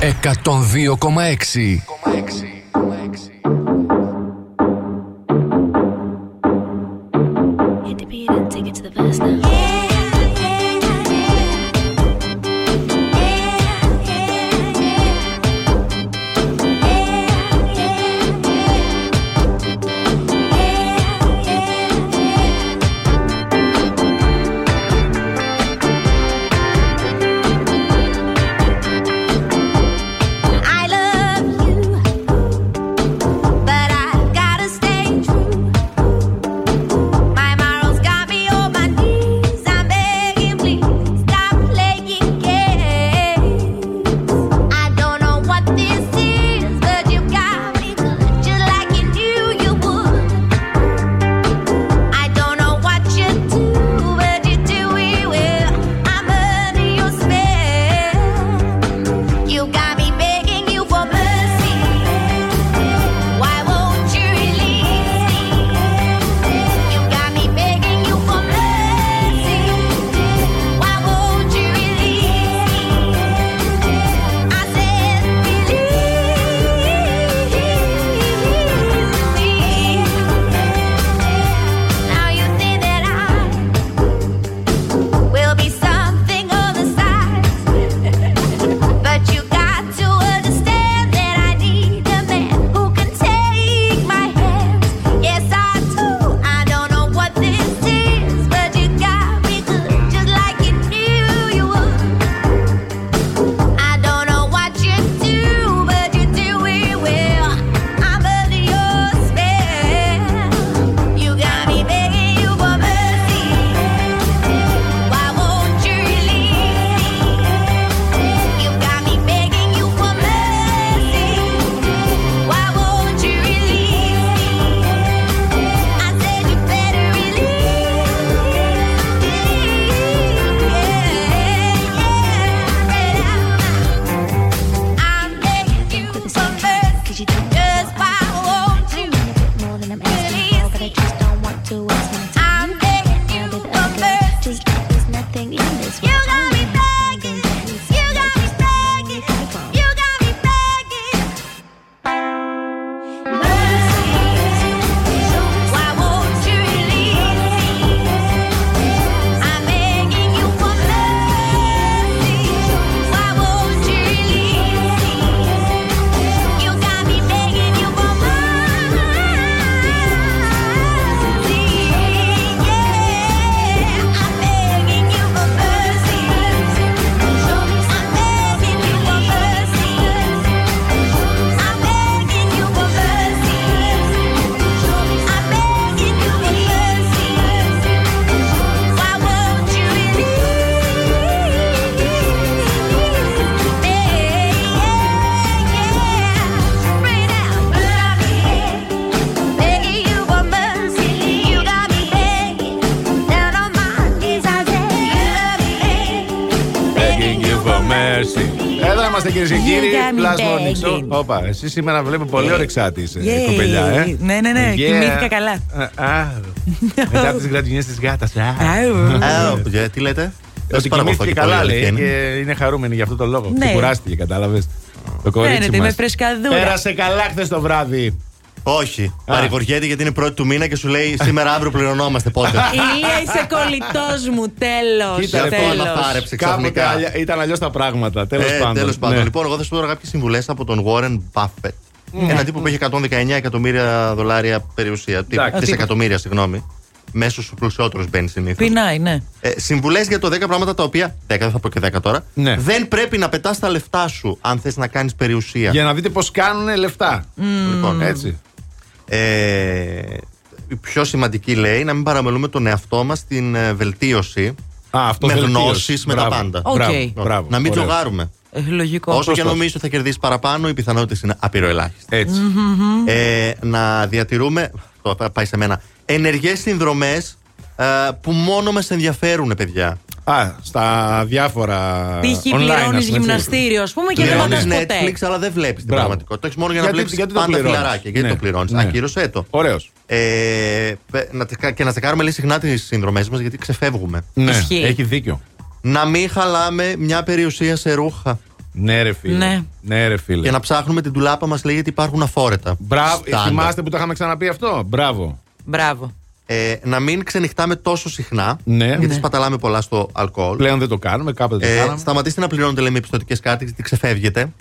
102,6. Κυρίες και κύριοι. You got me Plus Morning Show. begging. Όπα, εσύ σήμερα βλέπω πολύ ωρεξάτη είσαι, Yay. κοπελιά, ε. Ναι, ναι, ναι, Yeah. κοιμήθηκα καλά. Α, α, Μετά από τις γρατζινιές της γάτας. Ε, ε, Τι λέτε; Ότι πάρα κοιμήθηκε πολύ καλά, αλήθεια λέει. είναι. Και είναι χαρούμενη για αυτό το λόγο. Ναι. Ξεκουράστηκε, κατάλαβες. Το κορίτσι Φαίνεται, μας. με φρεσκαδούρα. Πέρασε καλά χθες το βράδυ. Όχι. Παρηγοριέται γιατί είναι πρώτη του μήνα και σου λέει σήμερα αύριο πληρωνόμαστε πότε. Ηλία, είσαι κολλητός μου, τέλος. Κοίτα, ρε, Τέλος. αναθάρεψε Κάποτε ξαφνικά. αλια- ήταν αλλιώς τα πράγματα. Τέλος Ε, πάντων. τέλος πάντων. Ναι. Λοιπόν, εγώ θα σου πω τώρα κάποιες συμβουλές από τον Warren Buffett. Ένα τύπο που έχει 119 εκατομμύρια δολάρια περιουσία. Τι- Εντάξει. Δισεκατομμύρια, συγγνώμη. Μέσω στους περισσότερου μπαίνει συνήθω. Πεινάει, ναι. Ε, Συμβουλές για το 10 πράγματα τα οποία. 10, δεν θα πω και 10 τώρα. Ναι. Δεν πρέπει να πετάς τα λεφτά σου αν θες να κάνεις περιουσία. Για να δείτε πώς κάνουν λεφτά. Λοιπόν, Έτσι. Ε, η πιο σημαντική λέει να μην παραμελούμε τον εαυτό μας στην ε, βελτίωση. Α, αυτός με βελτίωση. γνώσεις με τα Μπράβο. πάντα. Οκ. Μπράβο, μπράβο. Να μην Ωραίος. τζογάρουμε. Ε, Λογικό. Όσο και Σωστός. νομίζει ότι θα κερδίσει παραπάνω, οι πιθανότητες είναι απειροελάχιστες. Έτσι. Ε, να διατηρούμε. Το πάει σε μένα. Ενεργές συνδρομές που μόνο μας ενδιαφέρουν, παιδιά. Α, στα διάφορα. Π.χ. online, πληρώνεις ας πούμε, έτσι. γυμναστήριο, ας πούμε, και δεν Πληρώνεις πατά ποτέ. Netflix, αλλά δεν βλέπεις την Μπράβο. πραγματικότητα. Το έχει μόνο για να Γιατί- βλέπεις γιατί το πάντα πληρώνεις; φιλαράκια. Γιατί Ναι. το πληρώνεις. Ναι. Ακύρωσέ το. Ωραίος. Ε, πε- να τε- και να τσεκάρουμε λίγο συχνά τις συνδρομές μας γιατί ξεφεύγουμε. Ναι, Ισχύει. έχει δίκιο. Να μην χαλάμε μια περιουσία σε ρούχα. Ναι, ρε φίλε. Ναι. Ναι, ρε φίλε. Και να ψάχνουμε την τουλάπα μας λέει γιατί υπάρχουν αφόρετα. Μπράβο. Στάνταρ. Θυμάστε που το είχαμε ξαναπεί αυτό; Μπράβο. Μπράβο. Ε, να μην ξενυχτάμε τόσο συχνά. Ναι. Γιατί Ναι. σπαταλάμε πολλά στο αλκοόλ. Πλέον δεν το κάνουμε, κάποτε το Ε, κάναμε. σταματήστε να πληρώνετε λέμε επιστοτικές κάρτες γιατί ξεφεύγετε.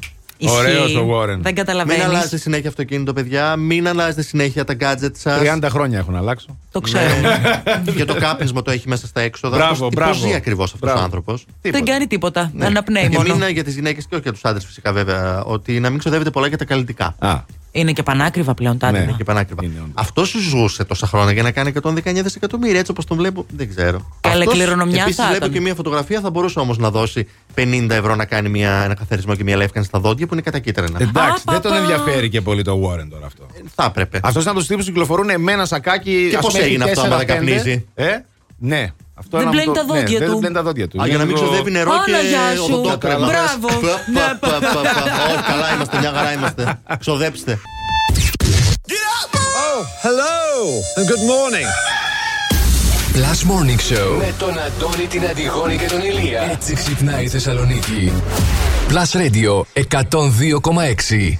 Ωραίος Ισχύει. ο Warren. Δεν Μην καταλαβαίνει. αλλάζετε συνέχεια αυτοκίνητο, παιδιά. Μην αλλάζετε συνέχεια τα gadget σας. 30 χρόνια έχω να αλλάξω. Το ξέρουμε. και το κάπνισμα το έχει μέσα στα έξοδα. Μπράβο, Πώς- τι- μπράβο. Πώς ζει ακριβώς αυτός ο Μπράβο. άνθρωπος; Δεν κάνει τίποτα. Ναι. Αναπνέει και μόνο. μην για τις γυναίκες και όχι για τους άντρες φυσικά βέβαια. Ότι να μην ξοδεύετε πολλά για τα καλλιτικά. Α, Είναι και πανάκριβα πλέον τα Ναι. άτομα. Και πανάκριβα. Είναι όντως. Αυτός σου ζούσε τόσα χρόνια για να κάνει 119 δισεκατομμύρια. Έτσι όπως τον βλέπω, δεν ξέρω. Καλέ, Αυτός, κληρονομιά επίσης, θα βλέπω ήταν. και μια φωτογραφία, θα μπορούσε όμως να δώσει 50 ευρώ να κάνει μια, ένα καθαρισμό και μια λεύκανση στα δόντια που είναι κατακίτρενα. εντάξει, πα, δεν τον πα. ενδιαφέρει και πολύ το Warren τώρα αυτό. θα έπρεπε. Αυτός ήταν τους τύπους που κυκλοφορούν με ένα σακάκι. Και ας πώς πούμε, έγινε αυτό, 4-5. άμα δεν καπνίζει; Ε, ναι. Αυτό Δεν να μου πλένει το- τα δόντια ναι, του. Δεν πλένει τα δόντια του. Α, για να μην Είναι λίγο- ξοδεύει νερό και Παναγιά σου. οδοντόκρεμα. Μπράβο. Ναι. Πα, πα, πα, πα. Όχι, καλά είμαστε, μια χαρά είμαστε. Ξοδέψτε. Oh, hello and good morning. Plus Morning Show με τον Αντώνη, την Αντιγόνη και τον Ηλία. Έτσι ξυπνάει η Θεσσαλονίκη. Plus Radio 102,6.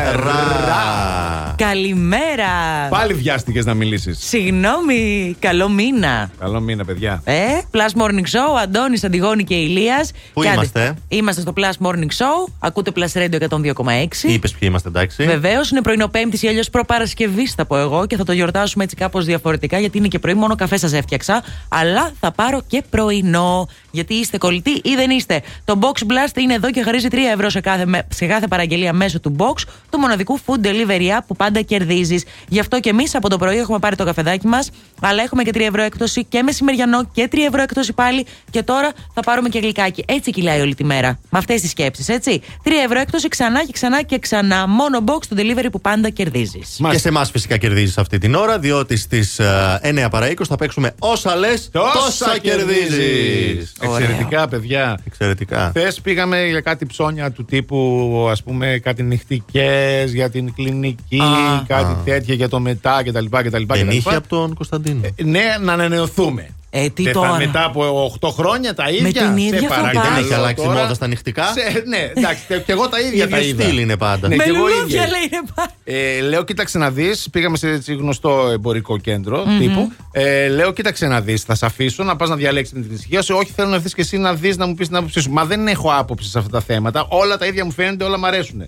Καλημέρα. Πάλι βιάστηκες να μιλήσεις. Συγγνώμη, καλό μήνα. Καλό μήνα, παιδιά. Ε, Plus Morning Show, Αντώνης, Αντιγόνη και Ηλίας. Πού είμαστε; Είμαστε στο Plus Morning Show. Ακούτε Plus Radio 102,6. Είπες ποιοι είμαστε, εντάξει. Βεβαίως είναι πρωινό Πέμπτης ή αλλιώς προπαρασκευή, θα πω εγώ, και θα το γιορτάσουμε έτσι κάπως διαφορετικά, γιατί είναι και πρωί. Μόνο καφέ σας έφτιαξα. Αλλά θα πάρω και πρωινό. Γιατί είστε κολλητοί ή δεν είστε; Το Box Blast είναι εδώ και χαρίζει 3 ευρώ σε κάθε, με- σε κάθε παραγγελία μέσω του Box, του μοναδικού food delivery app που πάντα κερδίζεις. Γι' αυτό και εμείς από το πρωί έχουμε πάρει το καφεδάκι μας, αλλά έχουμε και 3 ευρώ έκπτωση και μεσημεριανό και 3 ευρώ έκπτωση πάλι. Και τώρα θα πάρουμε και γλυκάκι. Έτσι κυλάει όλη τη μέρα. Με αυτές τις σκέψεις, έτσι. 3 ευρώ έκπτωση ξανά και ξανά και ξανά. Μόνο Box του delivery που πάντα κερδίζεις. Και σε εμάς φυσικά κερδίζεις αυτή την ώρα, διότι στις 9 παρα 20 θα παίξουμε όσα λες, τόσα κερδίζεις. Εξαιρετικά, παιδιά. Εξαιρετικά. Χθες πήγαμε για κάτι ψώνια του τύπου, ας πούμε, κάτι νυχτικές για την κλινική, Α. κάτι Α. τέτοια για το λεπτά κτλ. κτλ, Δεν κτλ. είχε από τον Κωνσταντίνο. Ναι, να ανανεωθούμε. Ε, τι Δεν θα- τώρα; μετά από 8 χρόνια τα ίδια. την ίδια σε φωτά. παρακαλώ Δεν έχει αλλάξει τώρα. μόδα στα νυχτικά; Σε- ναι, εντάξει, και εγώ τα ίδια τα ίδιο είδα. στυλ είναι πάντα. Ναι, Με και εγώ λουλούδια ίδια. λέει είναι πάρα. Ε, λέω, κοίταξε να δεις. Πήγαμε σε έτσι γνωστό εμπορικό κέντρο τύπου. Ε, λέω, κοίταξε να δεις. Θα σε αφήσω να πας να διαλέξεις την ησυχία σου. Όχι, θέλω να έρθει και εσύ να δεις να μου πεις την άποψή σου. Μα δεν έχω άποψη σε αυτά τα θέματα. Όλα τα ίδια μου φαίνονται, όλα μου αρέσουν.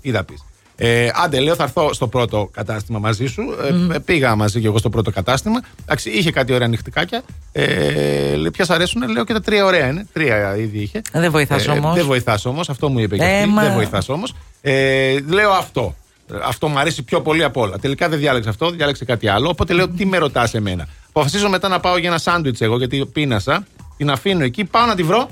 Είδα πεις. Ε, άντε, λέω, θα έρθω στο πρώτο κατάστημα μαζί σου. Ε, ε, πήγα μαζί και εγώ στο πρώτο κατάστημα. Εντάξει, είχε κάτι ωραία νυχτικάκια. Ε, λέει, ποια σ' αρέσουν, λέω και τα τρία ωραία είναι. Τρία ήδη είχε. Δεν βοηθάς όμως. Δεν βοηθάς όμως, αυτό μου είπε και Ε, αυτή. μα- Δεν βοηθάς όμως. Ε, λέω αυτό. Αυτό μου αρέσει πιο πολύ απ' όλα. Τελικά δεν διάλεξε αυτό, διάλεξε κάτι άλλο. Οπότε λέω, τι με ρωτάς εμένα; Αποφασίζω μετά να πάω για ένα σάντουιτς εγώ, γιατί πείνασα. Την αφήνω εκεί, πάω να τη βρω.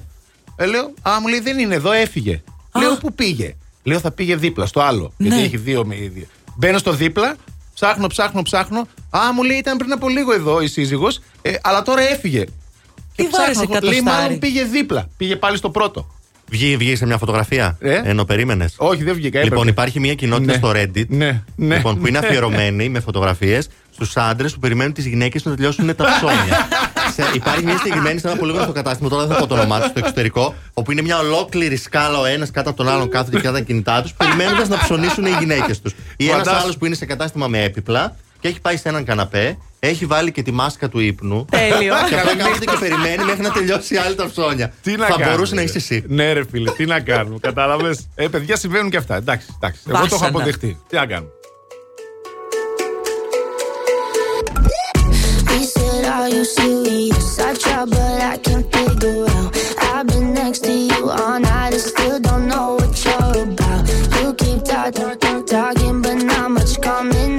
Ε, λέω, Α, μου λέει, δεν είναι εδώ, έφυγε. Λέω, πού πήγε; Λέω, θα πήγε δίπλα, στο άλλο. Ναι. Γιατί έχει δύο με ίδιο. Μπαίνω στο δίπλα, ψάχνω, ψάχνω, ψάχνω. Α, μου λέει, ήταν πριν από λίγο εδώ η σύζυγος, ε, αλλά τώρα έφυγε. Τι βάρεσε εγώ, λέει, κατοστάρι. μάλλον πήγε δίπλα. Πήγε πάλι στο πρώτο. Βγήκε βγήκε σε μια φωτογραφία. Ε; Ενώ περίμενες; Όχι, δεν βγήκα. έπρεπε. Λοιπόν, υπάρχει μια κοινότητα Ναι. στο Reddit Ναι, ναι. λοιπόν, που είναι αφιερωμένη με φωτογραφίες στους άντρες που περιμένουν τις γυναίκες να τελειώσουν τα ψώνια. Σε- υπάρχει μια συγκεκριμένη σε ένα πολύ γνωστό κατάστημα, τώρα δεν θα πω το όνομά τους, στο εξωτερικό, όπου είναι μια ολόκληρη σκάλα ο ένας κάτω από τον άλλον κάθονται και κάτω τα κινητά τους, περιμένοντας να ψωνίσουν οι γυναίκες τους. Ή ένας Φαντάσου- άλλος που είναι σε κατάστημα με έπιπλα και έχει πάει σε έναν καναπέ, έχει βάλει και τη μάσκα του ύπνου. Τέλειο. Και απλά κάθεται και περιμένει μέχρι να τελειώσει η άλλη τα ψώνια. Τι να θα κάνουμε, μπορούσε να ρε. είσαι εσύ. Ναι, ρε φίλε, τι να κάνουμε. Κατάλαβες. Ε, παιδιά συμβαίνουν και αυτά. Εντάξει, εντάξει. Εγώ το έχω Βάσανα. αποδεχτεί. Τι να κάνουμε. Are you serious? I try, but I can't figure out. I've been next to you all night and still don't know what you're about. You keep talking, talking, but not much coming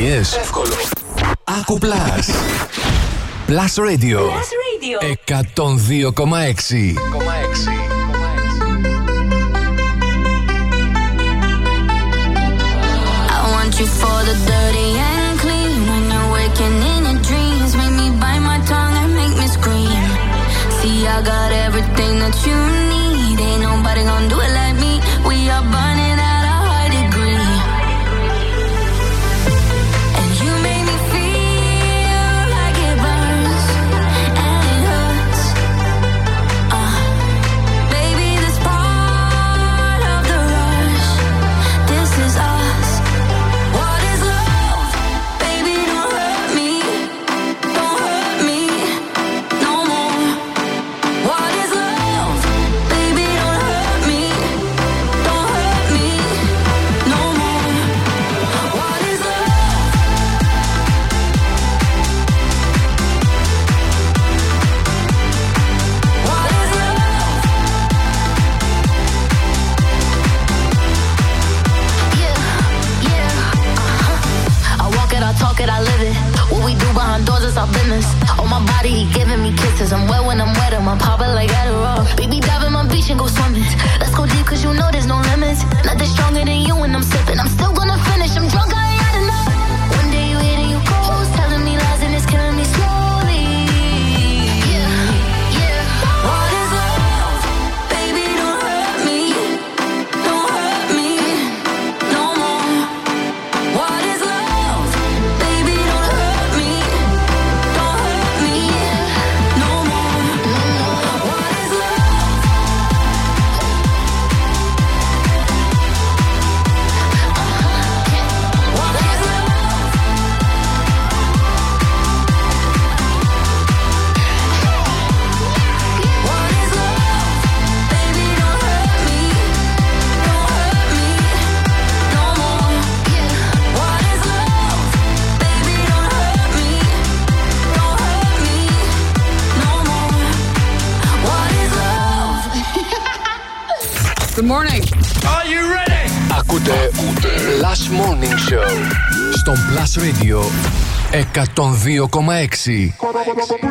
Επιτυχίες. Εύκολο. Άκου Plus. Plus Radio. Plus Radio. 102,6. I want you for the dirty and clean. When you're waking in your dreams, make me bite my tongue and make me scream. See, I got everything that you need. Ain't nobody gonna do it like me. me. 102,6.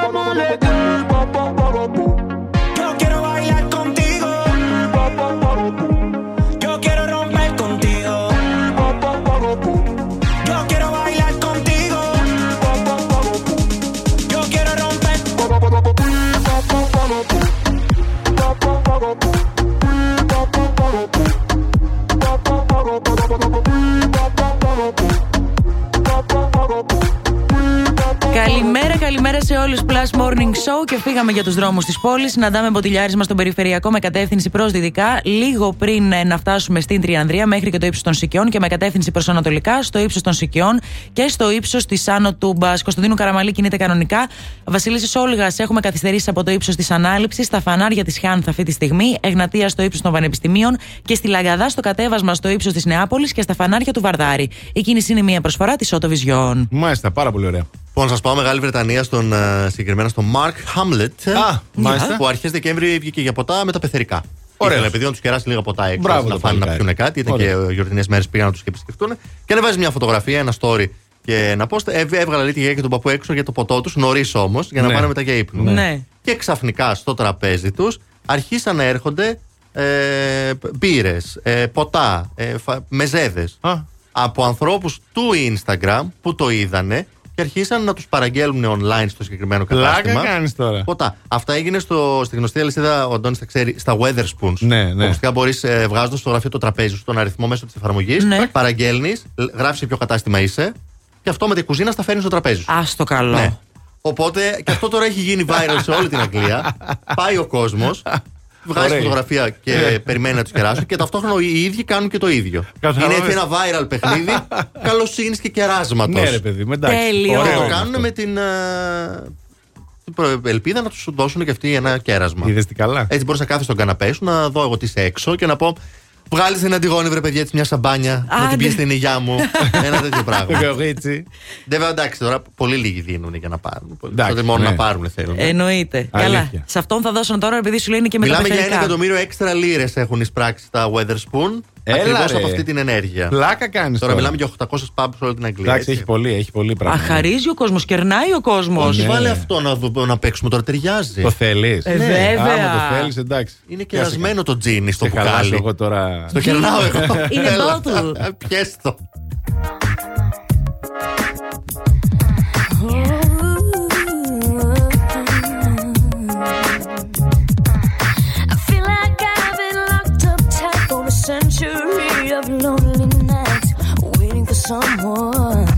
Papa, Καλημέρα, καλημέρα σε όλους. Plus Morning Show και φύγαμε για τους δρόμους της πόλης. Συναντάμε μποτιλιάρισμα στον περιφερειακό με κατεύθυνση προς δυτικά, λίγο πριν ε, να φτάσουμε στην Τριανδρία μέχρι και το ύψος των Σικιών και με κατεύθυνση προς Ανατολικά, στο ύψος των Σικιών και στο ύψος της Άνω Τούμπας. Κωνσταντίνου Καραμαλή κινείται κανονικά. Βασιλίση Όλγα έχουμε καθυστερήσει από το ύψος της Ανάληψης, στα φανάρια της Χιάνθ αυτή τη στιγμή, Εγνατία στο ύψος των Πανεπιστημίων και στη Λαγκαδά στο κατέβασμα στο ύψος της Νεάπολης και στα φανάρια του Βαρδάρη. Η κίνηση είναι μια προσφορά της Ότο Vision. Μάλιστα, πάρα πολύ ωραία. Λοιπόν, σας πάω Μεγάλη Βρετανία, στον, ε, συγκεκριμένα στον Mark Hamlet. Α, μάλιστα. Που αρχές Δεκέμβρη βγήκε για ποτά με τα πεθερικά. Ωραία. Ήθελε, επειδή να τους κεράσει λίγα ποτά έξω, Μπράβο να το φάνε να παλικάρι. πιούν κάτι. Ήταν Ωραία. και γιορτινές μέρες πήγαν να τους και επισκεφτούν. Και ανεβάζει μια φωτογραφία, ένα story και ένα post. Ε, έβγαλε λέει, τη γιαγιά και τον παππού έξω για το ποτό τους, νωρίς όμως, για να Ναι. πάνε μετά για ύπνο. Ναι. Και ξαφνικά στο τραπέζι τους αρχίσαν να έρχονται ε, μπύρες, ε, ποτά, ε, φα- μεζέδες από ανθρώπους του Instagram που το είδανε και και αρχίσαν να τους παραγγέλνουν online στο συγκεκριμένο Πλάκα κατάστημα. κάνεις τώρα. Ποτά. Αυτά έγινε στο, στη γνωστή αλυσίδα, ο Αντώνης τα ξέρει, στα Weatherspoons. Ναι, ναι. Ουσιαστικά μπορείς ε, βγάζοντας στο γραφείο το τραπέζι σου, τον αριθμό μέσω της εφαρμογής, Ναι. παραγγέλνεις, γράφεις σε ποιο κατάστημα είσαι και αυτό με την κουζίνα στα φέρνεις στο τραπέζι σου. Α το καλό. Ναι. Οπότε και αυτό τώρα έχει γίνει viral σε όλη την Αγγλία. Πάει ο κόσμος, βγάζει Ωραία. φωτογραφία και Ναι. περιμένει να τους κεράσουν και ταυτόχρονα οι ίδιοι κάνουν και το ίδιο. Κατάλαβες. Είναι έτσι ένα viral παιχνίδι καλοσύνης και κεράσματος. Ναι, ρε παιδί, μου, εντάξει. Τέλειο. Ωραίο Και το είναι κάνουν αυτό. με την. ε, την προ- ελπίδα να τους δώσουν και αυτοί ένα κέρασμα. Είδες τι καλά. Έτσι μπορείς να κάθεσαι στον καναπέ σου, να δω εγώ τι είσαι έξω και να πω. Βγάλεις την Αντιγόνη, βρε παιδιά, έτσι μια σαμπάνια. Να Άντε. την πιέσει στην υγειά μου. Ένα τέτοιο πράγμα. Κορίτσι. Βέβαια, εντάξει, τώρα πολύ λίγοι δίνουν για να πάρουν. Εντάξει, Τότε μόνο ναι. να πάρουν θέλουν. Εννοείται. Αλήθεια. Καλά. Σε αυτόν θα δώσουν τώρα επειδή σου λένε και με Μιλάμε τα για ένα παιχταρικά. εκατομμύριο έξτρα λίρες έχουν εισπράξει τα Weatherspoon. Έλα, Ακριβώς ρε. από αυτή την ενέργεια. Πλάκα κάνεις. Τώρα μιλάμε για 800 pubs σε όλη την Αγγλία. Εντάξει, έτσι. έχει πολύ, έχει πολύ πράγμα. Αχαρίζει ο κόσμος, κερνάει ο κόσμος. Όχι, Ναι. βάλε αυτό να, δω- να παίξουμε τώρα, ταιριάζει. Το θέλεις. Ε, βέβαια. Άμα το θέλεις, εντάξει. Είναι κερασμένο το τζίνι στο Σε χαλάσω μπουκάλι. εγώ τώρα. Το κερνάω εγώ. Είναι Έλα. bottle. Πιες century of lonely nights, waiting for someone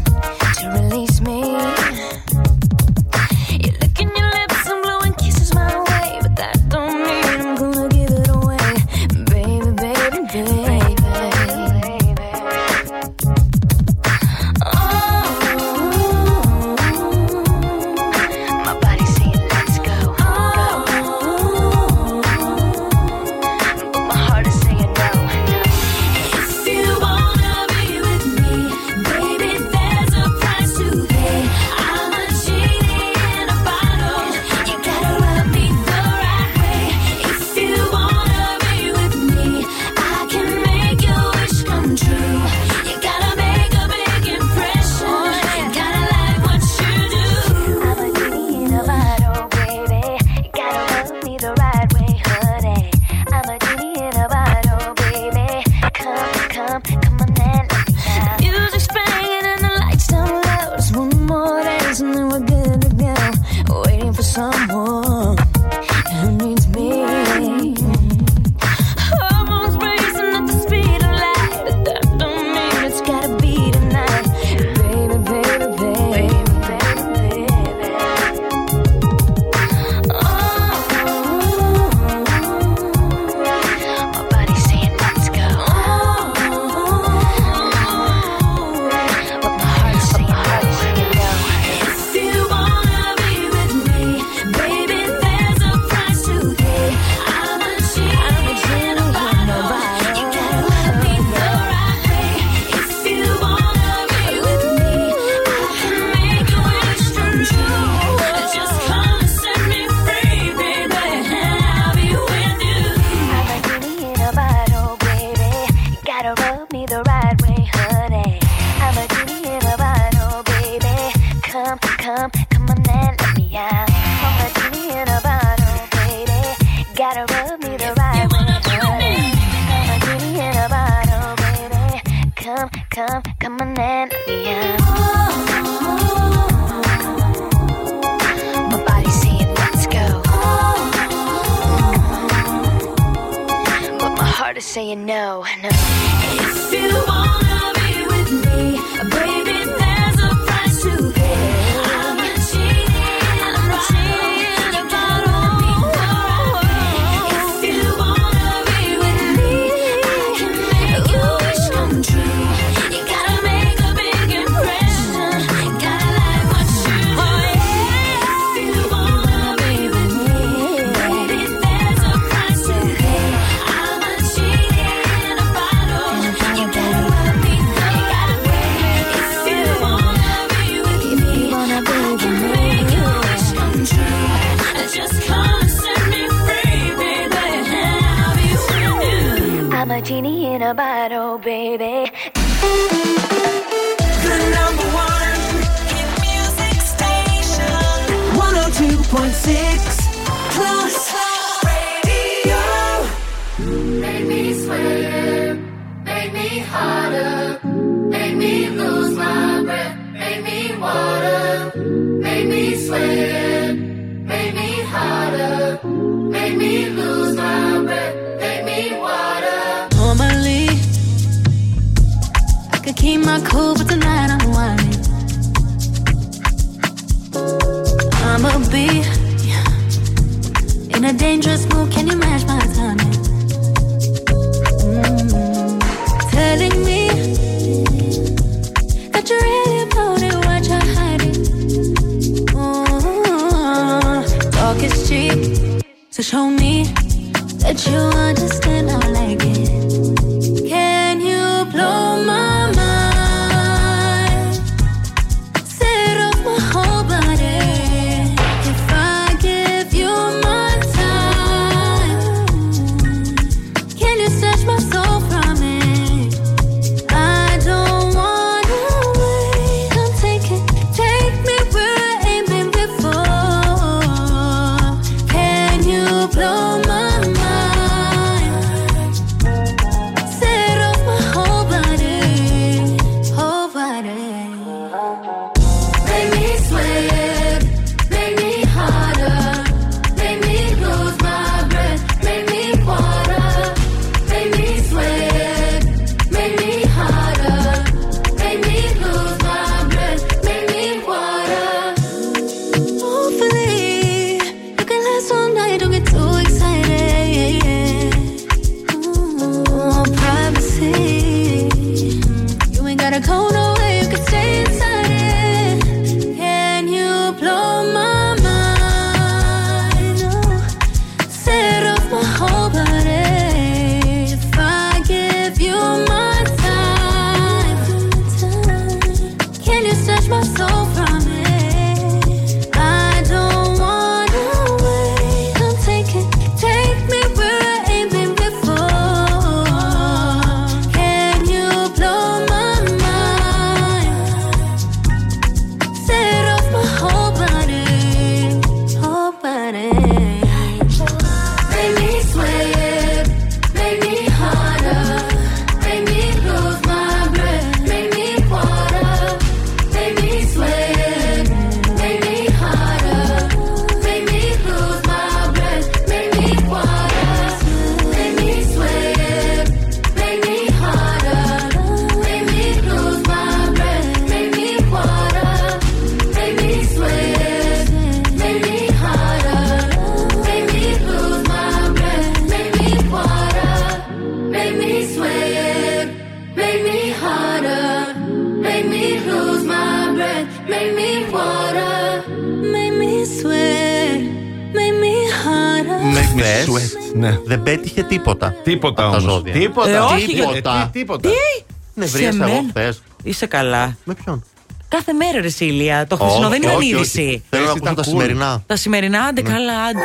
Χθες sweat. Ναι. Δεν πέτυχε τίποτα. Τίποτα από τα όμως. ζώδια. Τίποτα. Ε, όχι, Τίποτα. Τι- τίποτα. Τι; Νευρίασα Σε εγώ μένα. χθες. Είσαι καλά. Με ποιον; Κάθε μέρα ρε Σίλια. Το χθεσινό δεν είναι είδηση. Θέλω να Εσύ ακούσω ήταν τα cool. σημερινά. Τα σημερινά, άντε καλά, άντε.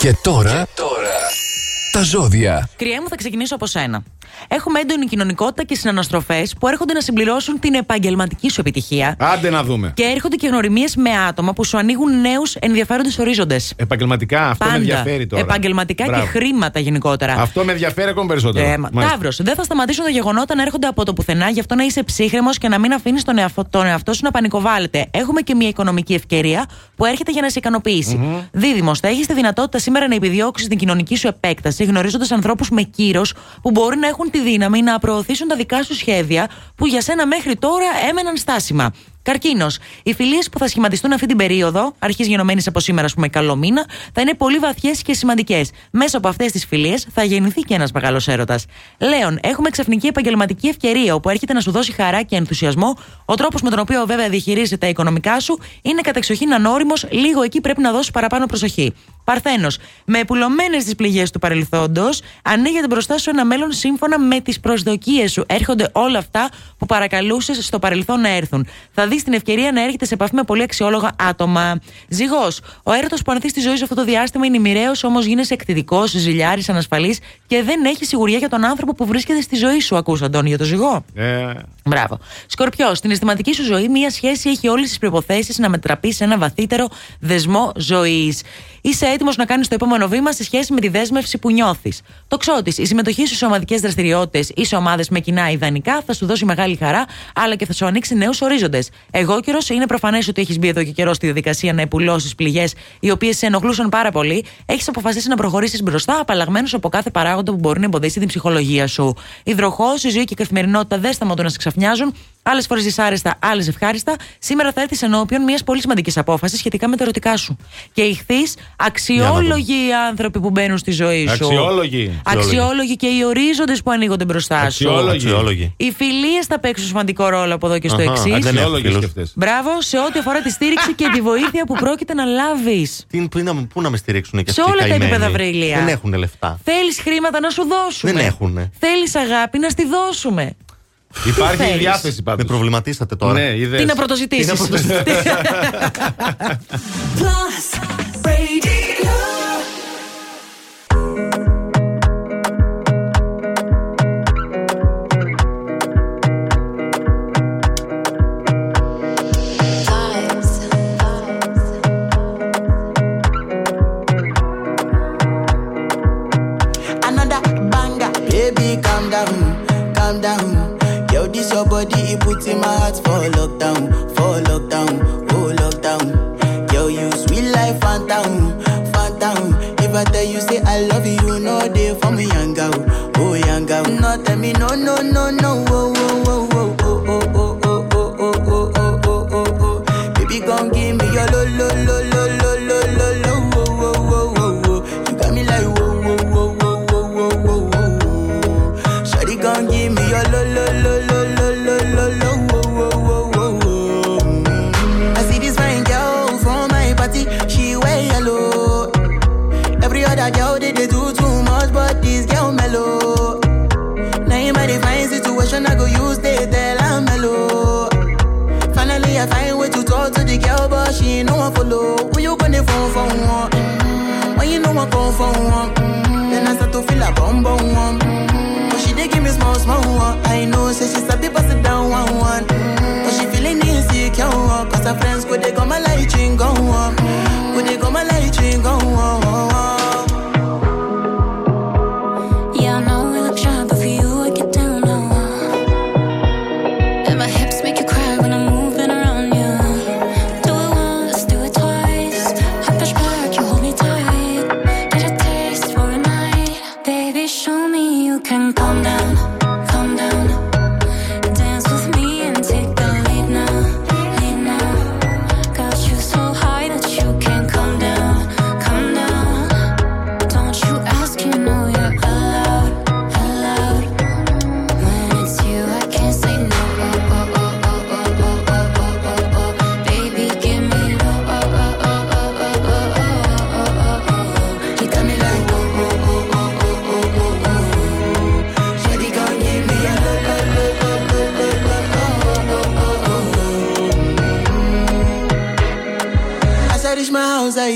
Και τώρα, τα ζώδια. Κριέ μου, θα ξεκινήσω από σένα. Έχουμε έντονη κοινωνικότητα και συναναστροφές που έρχονται να συμπληρώσουν την επαγγελματική σου επιτυχία. Άντε να δούμε. Και έρχονται και γνωριμίες με άτομα που σου ανοίγουν νέους ενδιαφέροντες ορίζοντες. Επαγγελματικά αυτό με ενδιαφέρει τώρα. Επαγγελματικά Μπράβο. και χρήματα γενικότερα. Αυτό με ενδιαφέρει ακόμα περισσότερο. Ε, Μάλιστα. Ταύρο, δεν θα σταματήσουν τα γεγονότα να έρχονται από το πουθενά, γι' αυτό να είσαι ψύχρεμος και να μην αφήνεις τον, εαυτό, τον εαυτό σου να πανικοβάλλεται. Έχουμε και μια οικονομική ευκαιρία που έρχεται για να σε ικανοποιήσει. Μμμ. Δίδυμος, θα έχεις τη δυνατότητα σήμερα να επιδιώξεις την κοινωνική σου επέκταση, γνωρίζοντας ανθρώπους με κύρος που μπορεί να έχουν τη δύναμη να προωθήσουν τα δικά σου σχέδια που για σένα μέχρι τώρα έμεναν στάσιμα. Καρκίνος. Οι φιλίες που θα σχηματιστούν αυτή την περίοδο, αρχής γενομένης από σήμερα, ας πούμε, καλό μήνα, θα είναι πολύ βαθιές και σημαντικές. Μέσα από αυτές τις φιλίες θα γεννηθεί και ένας μεγάλος έρωτας. Λέων, έχουμε ξαφνική επαγγελματική ευκαιρία όπου έρχεται να σου δώσει χαρά και ενθουσιασμό. Ο τρόπος με τον οποίο βέβαια διαχειρίζεσαι τα οικονομικά σου είναι κατεξοχήν ανώριμος, λίγο εκεί πρέπει να δώσεις παραπάνω προσοχή. Παρθένος, με επουλωμένες τις πληγές του παρελθόντος, ανοίγεται μπροστά σου ένα μέλλον σύμφωνα με τις προσδοκίες σου. Έρχονται όλα αυτά που παρακαλούσες στο παρελθόν να έρθουν. Θα δεις την ευκαιρία να έρχεται σε επαφή με πολύ αξιόλογα άτομα. Ζυγός, ο έρωτος που ανθεί στη ζωή σου αυτό το διάστημα είναι μοιραίο, όμως γίνεσαι εκτιδικό, ζηλιάρης, ανασφαλής και δεν έχει σιγουριά για τον άνθρωπο που βρίσκεται στη ζωή σου. Ακούς, Αντώνη, για το ζυγό. Ε, Μπράβο. Σκορπιός, στην αισθηματική σου ζωή, μία σχέση έχει όλες τις προποθέσει να μετραπεί σε ένα βαθύτερο δεσμό ζωής. Είσαι έτοιμος να κάνεις το επόμενο βήμα σε σχέση με τη δέσμευση που νιώθεις. Το ξώτη, η συμμετοχή σου σε ομαδικές δραστηριότητες ή σε ομάδες με κοινά ιδανικά θα σου δώσει μεγάλη χαρά, αλλά και θα σου ανοίξει νέους ορίζοντες. Εγώ καιρός είναι προφανές ότι έχεις μπει εδώ και καιρό στη διαδικασία να επουλώσεις πληγές οι οποίες σε ενοχλούσαν πάρα πολύ. Έχεις αποφασίσει να προχωρήσεις μπροστά, απαλλαγμένος από κάθε παράγοντα που μπορεί να εμποδίσει την ψυχολογία σου. Υδροχός, η ζωή και η καθημερινότητα δεν σταματούν να σε ξαφνιάζουν. Άλλες φορές δυσάρεστα, άλλες ευχάριστα. Σήμερα θα έρθεις ενώπιον μιας πολύ σημαντικής απόφασης σχετικά με τα ερωτικά σου. Και ηχθεί αξιόλογοι οι άνθρωποι που μπαίνουν στη ζωή σου. Αξιόλογοι. Αξιόλογοι και οι ορίζοντες που ανοίγονται μπροστά σου. Αξιόλογοι. Αξιόλογοι. Οι φιλίες θα παίξουν σημαντικό ρόλο από εδώ και στο Αχα, εξής. δεν έχω Αξιόλογοι φίλους. και αυτές. Μπράβο σε ό,τι αφορά τη στήριξη και τη βοήθεια που πρόκειται να λάβεις. Τι, πού, να, πού να με στηρίξουν και Σε αυτοί οι όλα τα καημένοι; επίπεδα, βρε Ηλία. Δεν έχουν λεφτά. Θέλεις χρήματα να σου δώσουμε. Δεν έχουνε. Θέλεις αγάπη να στη δώσουμε. Υπάρχει η θέλεις; διάθεση Με πάντως. προβληματίσατε τώρα. Ναι, είδες. Τι να πρωτοζητήσεις. Τι να πρωτοζητήσεις. Plus Radio. another banger. Baby, calm down, calm down. This your body, it puts in my heart for lockdown, for lockdown, oh lockdown. Yo, you sweet life, phantom, phantom. If I tell you say I love you, no day for me, young girl, oh young girl. No, tell me no, no, no, no, oh, a bum bum one. But she dey give me small small one. I know, say she's a bit pass it down one one.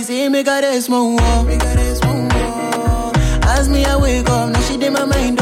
See me got a small war. Ask me, I wake up, now she did my mind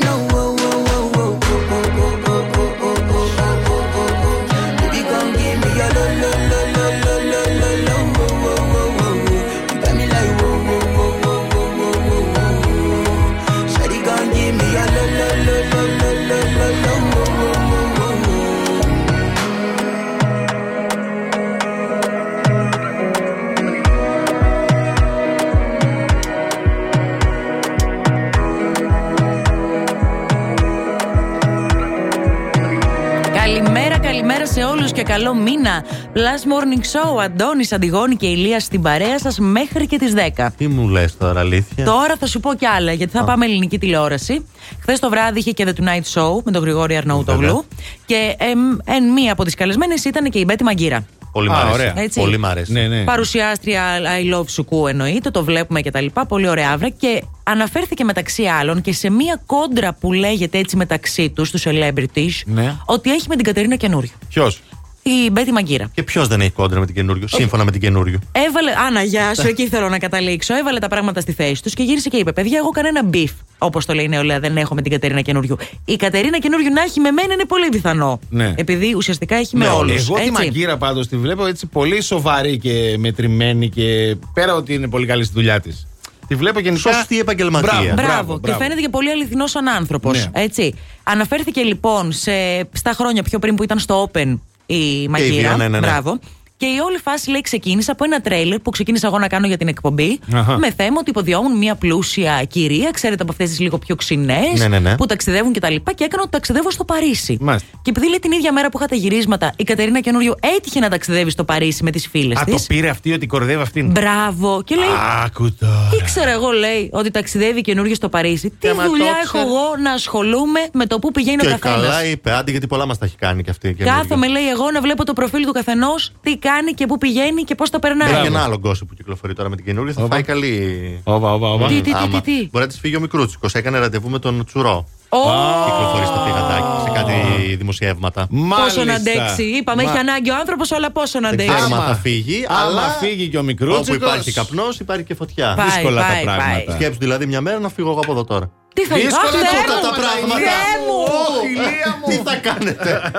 καλό μήνα. Plus Morning Show, Αντώνης, Αντιγόνη και Ηλία στην παρέα σας μέχρι και τις 10. Τι μου λες τώρα, αλήθεια; Τώρα θα σου πω κι άλλα, γιατί θα πάμε ελληνική τηλεόραση. Χθες το βράδυ είχε και The Tonight Show με τον Γρηγόρη Αρναούτογλου. Και εμ, εν, μία από τις καλεσμένες ήταν και η Μπέτη Μαγκύρα. Πολύ μ' Α, αρέσει. ωραία. Έτσι. Πολύ μ' αρέσει. Ναι, ναι. Παρουσιάστρια I love Σουκού εννοείται, το βλέπουμε και τα λοιπά. Πολύ ωραία άβρα. Και αναφέρθηκε μεταξύ άλλων και σε μία κόντρα που λέγεται έτσι μεταξύ τους, τους celebrities, Ναι. ότι έχει με την Κατερίνα καινούριο. Ποιος; Η Μπέττυ Μαγγίρα. Και ποιος δεν έχει κόντρα με την Καινούργιου, σύμφωνα με την Καινούργιου. Έβαλε. Άννα, γεια σου, εκεί θέλω να καταλήξω. Έβαλε τα πράγματα στη θέση τους και γύρισε και είπε: Παιδιά, εγώ κανένα beef, όπως το λέει η νεολαία, δεν έχω με την Κατερίνα Καινούργιου. Η Κατερίνα Καινούργιου να έχει με μένα είναι πολύ πιθανό. Ναι. Επειδή ουσιαστικά έχει με Ναι, όλους. Εγώ τη Μαγγίρα πάντως τη βλέπω έτσι πολύ σοβαρή και μετρημένη και πέρα ότι είναι πολύ καλή στη δουλειά της. Τη βλέπω γενικά. Σωστή επαγγελματία. Μπράβο, Μπράβο, και φαίνεται και πολύ αληθινό σαν άνθρωπος. Ναι. Έτσι. Αναφέρθηκε λοιπόν σε, στα χρόνια πιο πριν που ήταν στο Open η Μαγκύρα. βία, ναι, ναι, ναι. Μπράβο. Και η όλη φάση λέει ξεκίνησε από ένα τρέιλερ που ξεκίνησα εγώ να κάνω για την εκπομπή. Αχα. Με θέμα ότι υποδιώμουν μια πλούσια κυρία, ξέρετε από αυτές τις λίγο πιο ξινές, Ναι, ναι, ναι. που ταξιδεύουν κτλ. Και, και έκανα ότι ταξιδεύω στο Παρίσι. Μάλιστα. Και επειδή λέει την ίδια μέρα που είχα τα γυρίσματα, η Κατερίνα Καινούριο έτυχε να ταξιδεύει στο Παρίσι με τις φίλες Α, της. το πήρε αυτή ότι κορδεύει αυτήν; Μπράβο. Και λέει, Άκου τώρα. Ήξερα εγώ, λέει, ότι ταξιδεύει καινούργιο στο Παρίσι. Τι άμα δουλειά το έχω ξέρει. εγώ να ασχολούμαι με το που πηγαίνει ο Και καθένας; καλά είπε, άντε γιατί πολλά μας τα έχει κάνει και αυτή. η καινούργια. Κάθομαι, λέει, εγώ να βλέπω το προφίλ του καθενός, τι κάνει και πού πηγαίνει και πώς το περνάει. Έχει ένα άλλο γκόσι που κυκλοφορεί τώρα με την καινούργια. Θα Όπα. φάει καλή. Όπα, όπα, όπα. Τι, τι, τι, Άμα. τι, τι. Μπορεί να της φύγει ο μικρούτσικος. Έκανε ραντεβού με τον Τσουρό. Ω, Κυκλοφορεί στο πηγαντάκι σε κάτι δημοσιεύματα. Πόσο να Μάλιστα. αντέξει. Είπαμε, Μα- έχει ανάγκη ο άνθρωπος, αλλά πόσο να Δεν αντέξει. ξέρουμε αν Άμα- θα φύγει, άμα αλλά φύγει και ο όπου μικρούτσικος- υπάρχει καπνός, υπάρχει και φωτιά. Πάει, Δύσκολα τα πάει, πράγματα. πάει. Σκέψου δηλαδή μια μέρα να φύγω εγώ από εδώ τώρα. Τι θα Δύσκολα Αχ, Θεέ τα μου, πράγματα. Θεέ μου. Ωχ, ηλία μου. Τι θα κάνετε;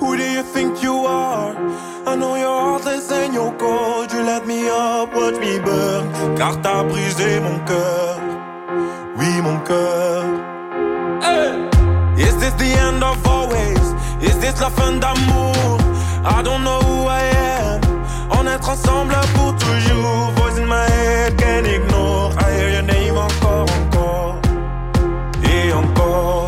Who do you think you are? I know you're heartless and you're cold. You let me up, watch me burn. Car t'as brisé mon cœur. Oui, mon cœur. Hey! Is this the end of always? Is this la fin d'amour? I don't know who I am. On est ensemble pour toujours. Voice in my head, can't ignore. I hear your name encore, encore. Et encore.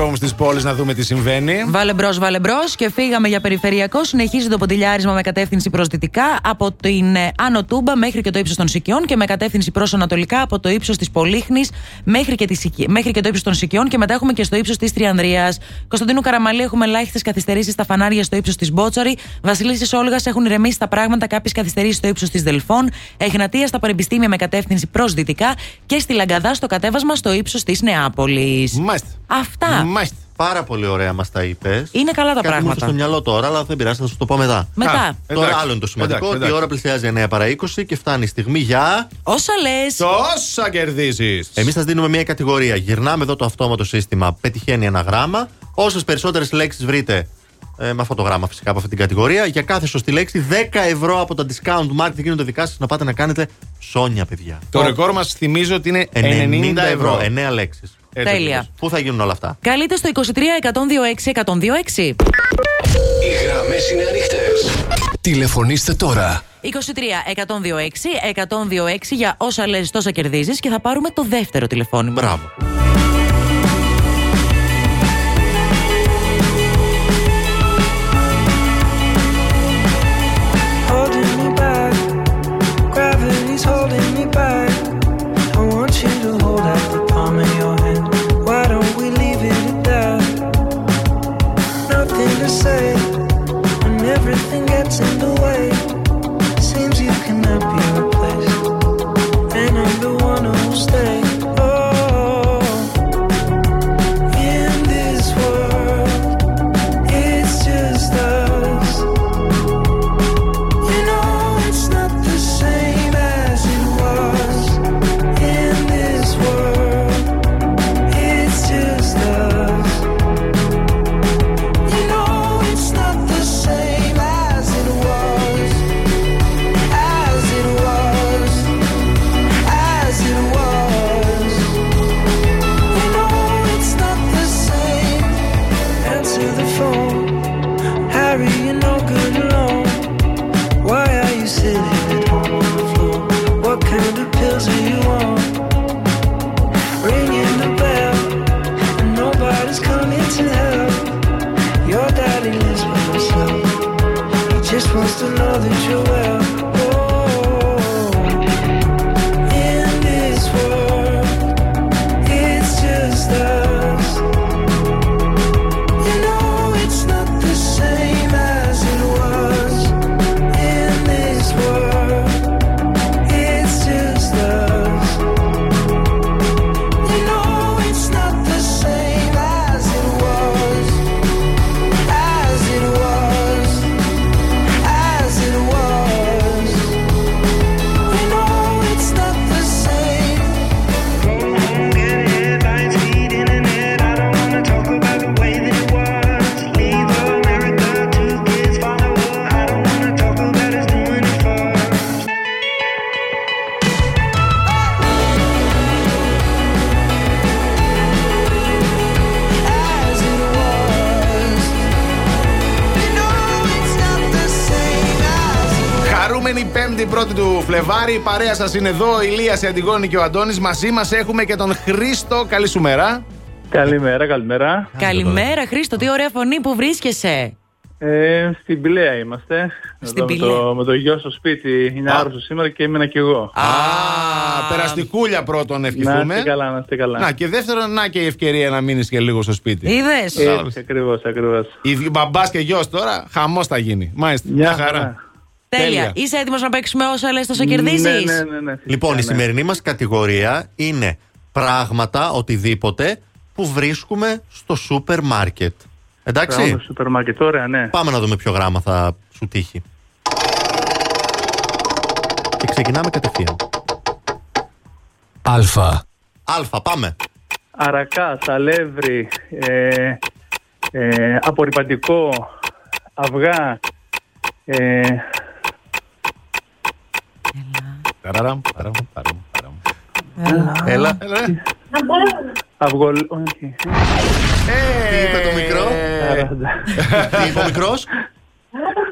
δρόμους της πόλης να δούμε τι συμβαίνει. Βάλε μπρος, βάλε μπρος και φύγαμε για περιφερειακό. Συνεχίζει το ποντιλιάρισμα με κατεύθυνση προς δυτικά από την ε, Άνω Τούμπα μέχρι και το ύψος των Σικιών και με κατεύθυνση προς Ανατολικά από το ύψος της Πολύχνης μέχρι, και τη Σικι- μέχρι και το ύψος των Σικιών και μετά έχουμε και στο ύψος της Τριανδρίας. Κωνσταντίνου Καραμαλή έχουμε ελάχιστες καθυστερήσεις στα φανάρια στο ύψος της Μπότσαρη. Βασιλίση Όλγας έχουν ηρεμήσει τα πράγματα, κάποιες καθυστερήσεις στο ύψος της Δελφών. Εγνατία στα πανεπιστήμια με κατεύθυνση προ δυτικά και στη Λαγκαδά στο κατέβασμα στο ύψος της Νεάπολης. Μάλιστα. Αυτά. Μάλιστα. Πάρα πολύ ωραία μας τα είπες. Είναι καλά τα Κάτι μου ήρθε πράγματα. στο μυαλό τώρα, αλλά δεν πειράζει, θα σου το πω μετά. Μετά. Α, Τώρα εντάξει. άλλο είναι το σημαντικό Εντάξει, ότι η εντάξει. ώρα πλησιάζει 9 παρα 20 και φτάνει η στιγμή για. Όσα λες. Τόσα κερδίζεις. Εμείς σα δίνουμε μια κατηγορία. Γυρνάμε εδώ το αυτόματο σύστημα, πετυχαίνει ένα γράμμα. Όσες περισσότερες λέξεις βρείτε ε, με αυτό το γράμμα φυσικά από αυτή την κατηγορία, για κάθε σωστή λέξη 10 ευρώ από τα discount market γίνονται δικά σας να πάτε να κάνετε σόνια, παιδιά. Το ρεκόρ μας θυμίζω ότι είναι 90 ευρώ. 9 λέξεις. Τέλεια. Πού θα γίνουν όλα αυτά; Καλείτε στο 23 126 126. Οι γραμμές είναι ανοιχτές. Τηλεφωνήστε τώρα. 23 126 126 για όσα λες τόσα κερδίζεις και θα πάρουμε το δεύτερο τηλεφώνημα. Μπράβο. Nothing to say when everything gets in the way. Seems you cannot be παρέα σας είναι εδώ, η Λία, η Αντιγόνη και ο Αντώνης. Μαζί μας έχουμε και τον Χρήστο. Καλή σου μέρα. Καλημέρα, καλημέρα. Καλημέρα, Χρήστο, τι ωραία φωνή που βρίσκεσαι. Ε, στην Πηλαία είμαστε. Στην Εδώ με, Πηλαία. το, με το γιο στο σπίτι. Είναι άρρωστος σήμερα και ήμουν και εγώ. Α, περαστικούλια πρώτον Να ευχηθούμε. είστε καλά, να είστε καλά. Να και δεύτερον, να και η ευκαιρία να μείνεις και λίγο στο σπίτι. Είδες. Έτσι, ακριβώς, ακριβώς. Η μπαμπάς και γιος τώρα, χαμός θα γίνει. Μάλιστα. Μια χαρά. χαρά. Τέλεια. Τέλεια. Είσαι έτοιμος να παίξουμε όσα λες τόσο κερδίζεις; Ναι, ναι, ναι, ναι, φυσικά, Λοιπόν, η ναι. σημερινή μας κατηγορία είναι πράγματα, οτιδήποτε που βρίσκουμε στο σούπερ μάρκετ. Εντάξει; Πράγμα στο σούπερ μάρκετ, ωραία, ναι. Πάμε να δούμε ποιο γράμμα θα σου τύχει. Και ξεκινάμε κατευθείαν. Α. Α, πάμε. Αρακά, σαλεύρι, ε, ε, απορριπαντικό, αυγά, ε, Ταραραμ, ταραμ, ταραμ, ταραμ. Έλα. αυγολ... όχι. Τι είπε το μικρό; Τι είπε ο μικρός;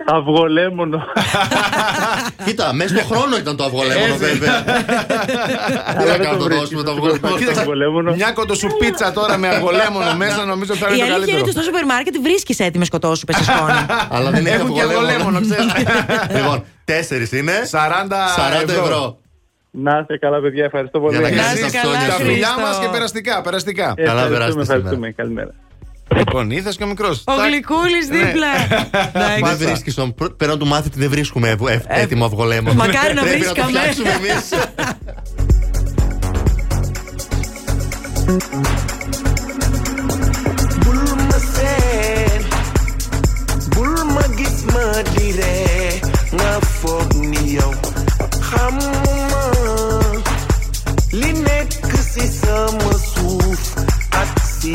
Αυγολέμονο. Κοίτα, μέσα στο χρόνο ήταν το αυγολέμονο, βέβαια. Τι να κάνω, το δώσουμε το αυγολέμονο. Μια κοντοσουπίτσα τώρα με αργολέμονο μέσα νομίζω θα Η είναι το αλήθεια είναι καλύτερο. ότι στο σούπερ μάρκετ βρίσκεις έτοιμες κοτόσουπε σε σκόνη. Αλλά δεν έχει Έχουν και αυγολέμονο. αργολέμονο, ξέρεις. Λοιπόν, τέσσερις είναι. 40 40 ευρώ. Να είστε καλά, παιδιά, ευχαριστώ πολύ. Για να Να κάνεις είστε τα καλά, ψώνια Τα σου. φιλιά Χρήστο. μας και περαστικά. περαστικά. Ε, Καλά ευχαριστούμε, περάστε σήμερα. ευχαριστούμε. Καλημέρα. Λοιπόν, ήρθες και ο μικρός. Ο Γλυκούλης δίπλα. Εντάξει. Δεν βρίσκεις τον. Πρέπει να του μάθει δεν βρίσκουμε ευ- ευ- έτοιμο αυγολέμονο. Μακάρι να Πρέπει το βρίσκαμε. φτιάξουμε εμείς. bul ma seen bul ma gis ma dire nga foog ni yow xamuma li nekk ci sama suuf ak ci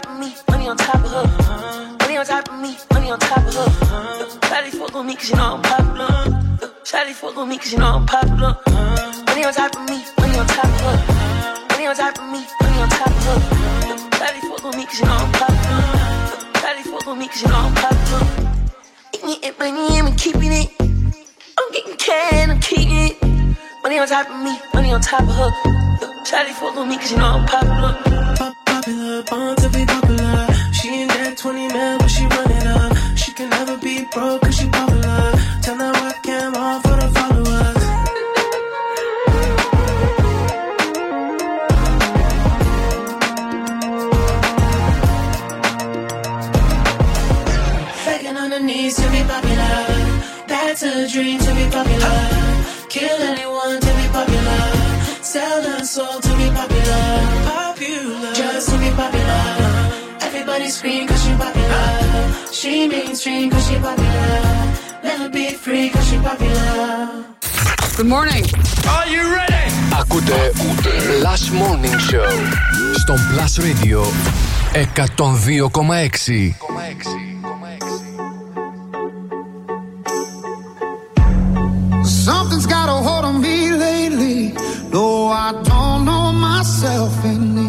top of me, money on top of her. Money on top of me, money on top of her. Shawty fuck with me cause you know I'm popular. Shawty fuck with me cause you know I'm popular. Money on top of me, money on top of her. Money on top of me, money on top of her. Shawty fuck with me cause you know I'm popular. Shawty fuck with me cause you know I'm popular. Eating money, I'm keeping it. I'm getting can, I'm keeping it. Money on top of me, money on top of her. Shawty fuck with me cause you know I'm popular. Popular, born to be popular. She ain't that 20 mil, but she run it up. She can never be broke cause she popular. Everybody scream cause she popular. She mainstream cause she popular. Never be free cause she popular. Good morning. Are you ready? Ακούτε Plus Morning Show στον Plus Radio 102,6. Something's got a hold on me lately. Though I don't know myself anymore.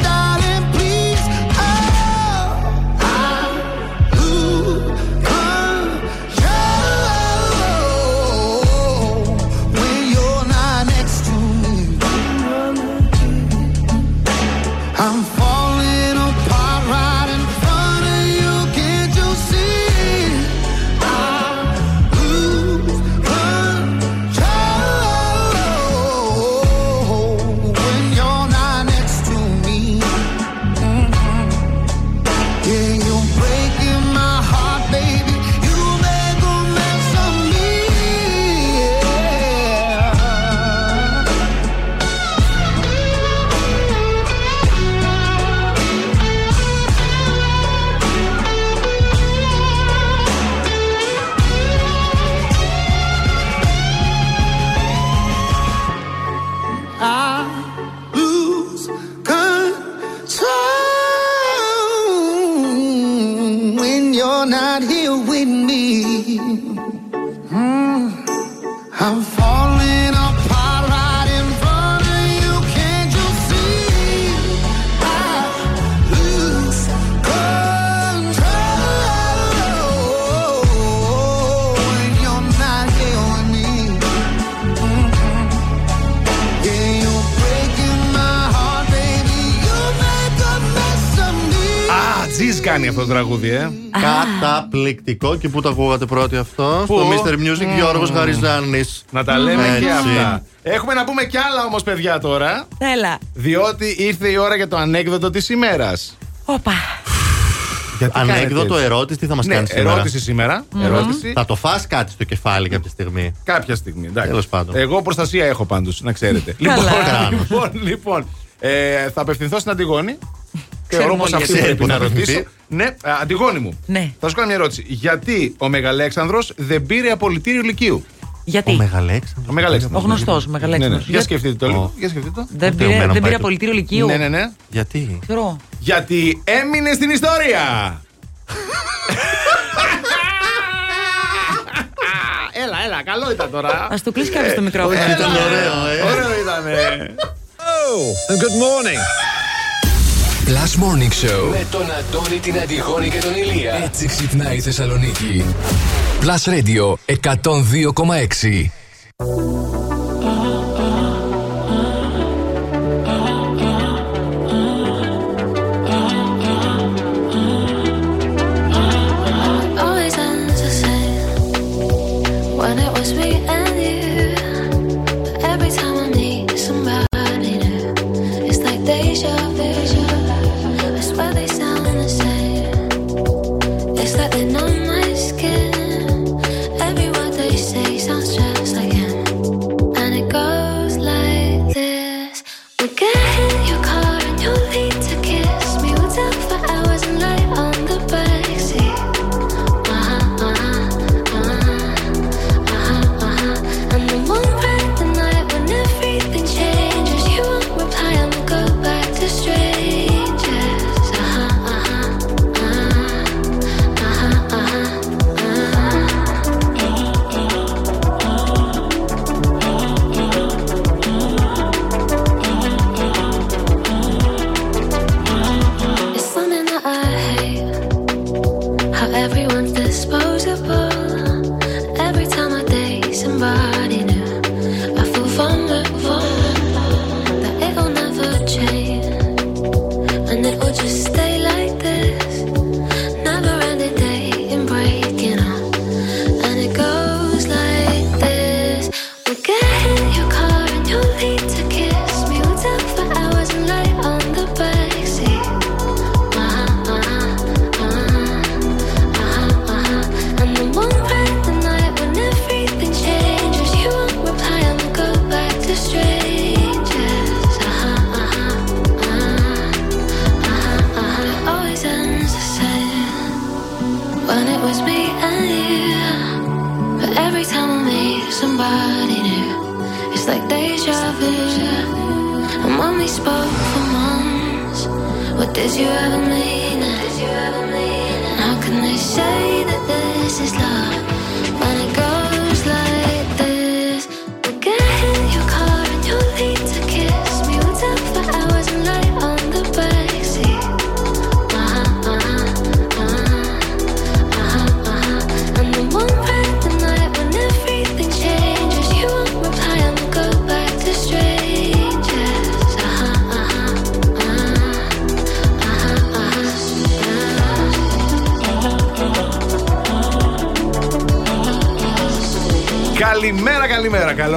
αυτός το τραγούδι, ε. Καταπληκτικό και πού το ακούγατε πρώτοι αυτό; Πού; Στο Mr. Music Μμμ. Γιώργος Γαριζάνης. Να τα λέμε και Έτσι. αυτά. Έχουμε να πούμε κι άλλα όμως, παιδιά, τώρα. Έλα. Διότι ήρθε η ώρα για το ανέκδοτο της ημέρας. Όπα. Ανέκδοτο ερώτηση, τι θα μας Ναι, κάνεις σήμερα; ερώτηση σήμερα. Ερώτηση. Θα το φας κάτι στο κεφάλι κάποια στιγμή; Κάποια στιγμή. εντάξει. Τέλος πάντων. Εγώ προστασία έχω πάντως, να ξέρετε. Καλά. λοιπόν, Κράνος. λοιπόν, λοιπόν ε, θα απευθυνθώ στην Αντιγόνη. Ξέρουμε Θεωρώ πως όλοι αυτή γιατί. πρέπει να Ξέρει που θα ρωτήσω. απευθυνθεί. Ναι, α, Αντιγόνη μου. Ναι. Θα σου κάνω μια ερώτηση. Γιατί ο Μεγαλέξανδρος δεν πήρε απολυτήριο λυκείου. Γιατί; Ο Μεγαλέξανδρος. Ο Μεγαλέξανδρος. Ο γνωστός Ναι, Μεγαλέξανδρος. ναι. Για σκεφτείτε το λίγο. Ω. Για σκεφτείτε το. Δεν πήρε, Τελειωμένο δεν πήρε πάει το- απολυτήριο λυκείου. Ναι, ναι, ναι. Γιατί; Ξέρω. Γιατί έμεινε στην ιστορία. έλα, έλα, καλό ήταν τώρα. Α του κλείσει κάποιος το μικρόφωνο. Όχι, ήταν ωραίο, ε. Ωραίο ήταν. Oh, and good morning. Plus Morning Show με τον Αντώνη, την Αντιγόνη και τον Ηλία. Έτσι ξυπνάει η Θεσσαλονίκη. Plus Radio 102,6.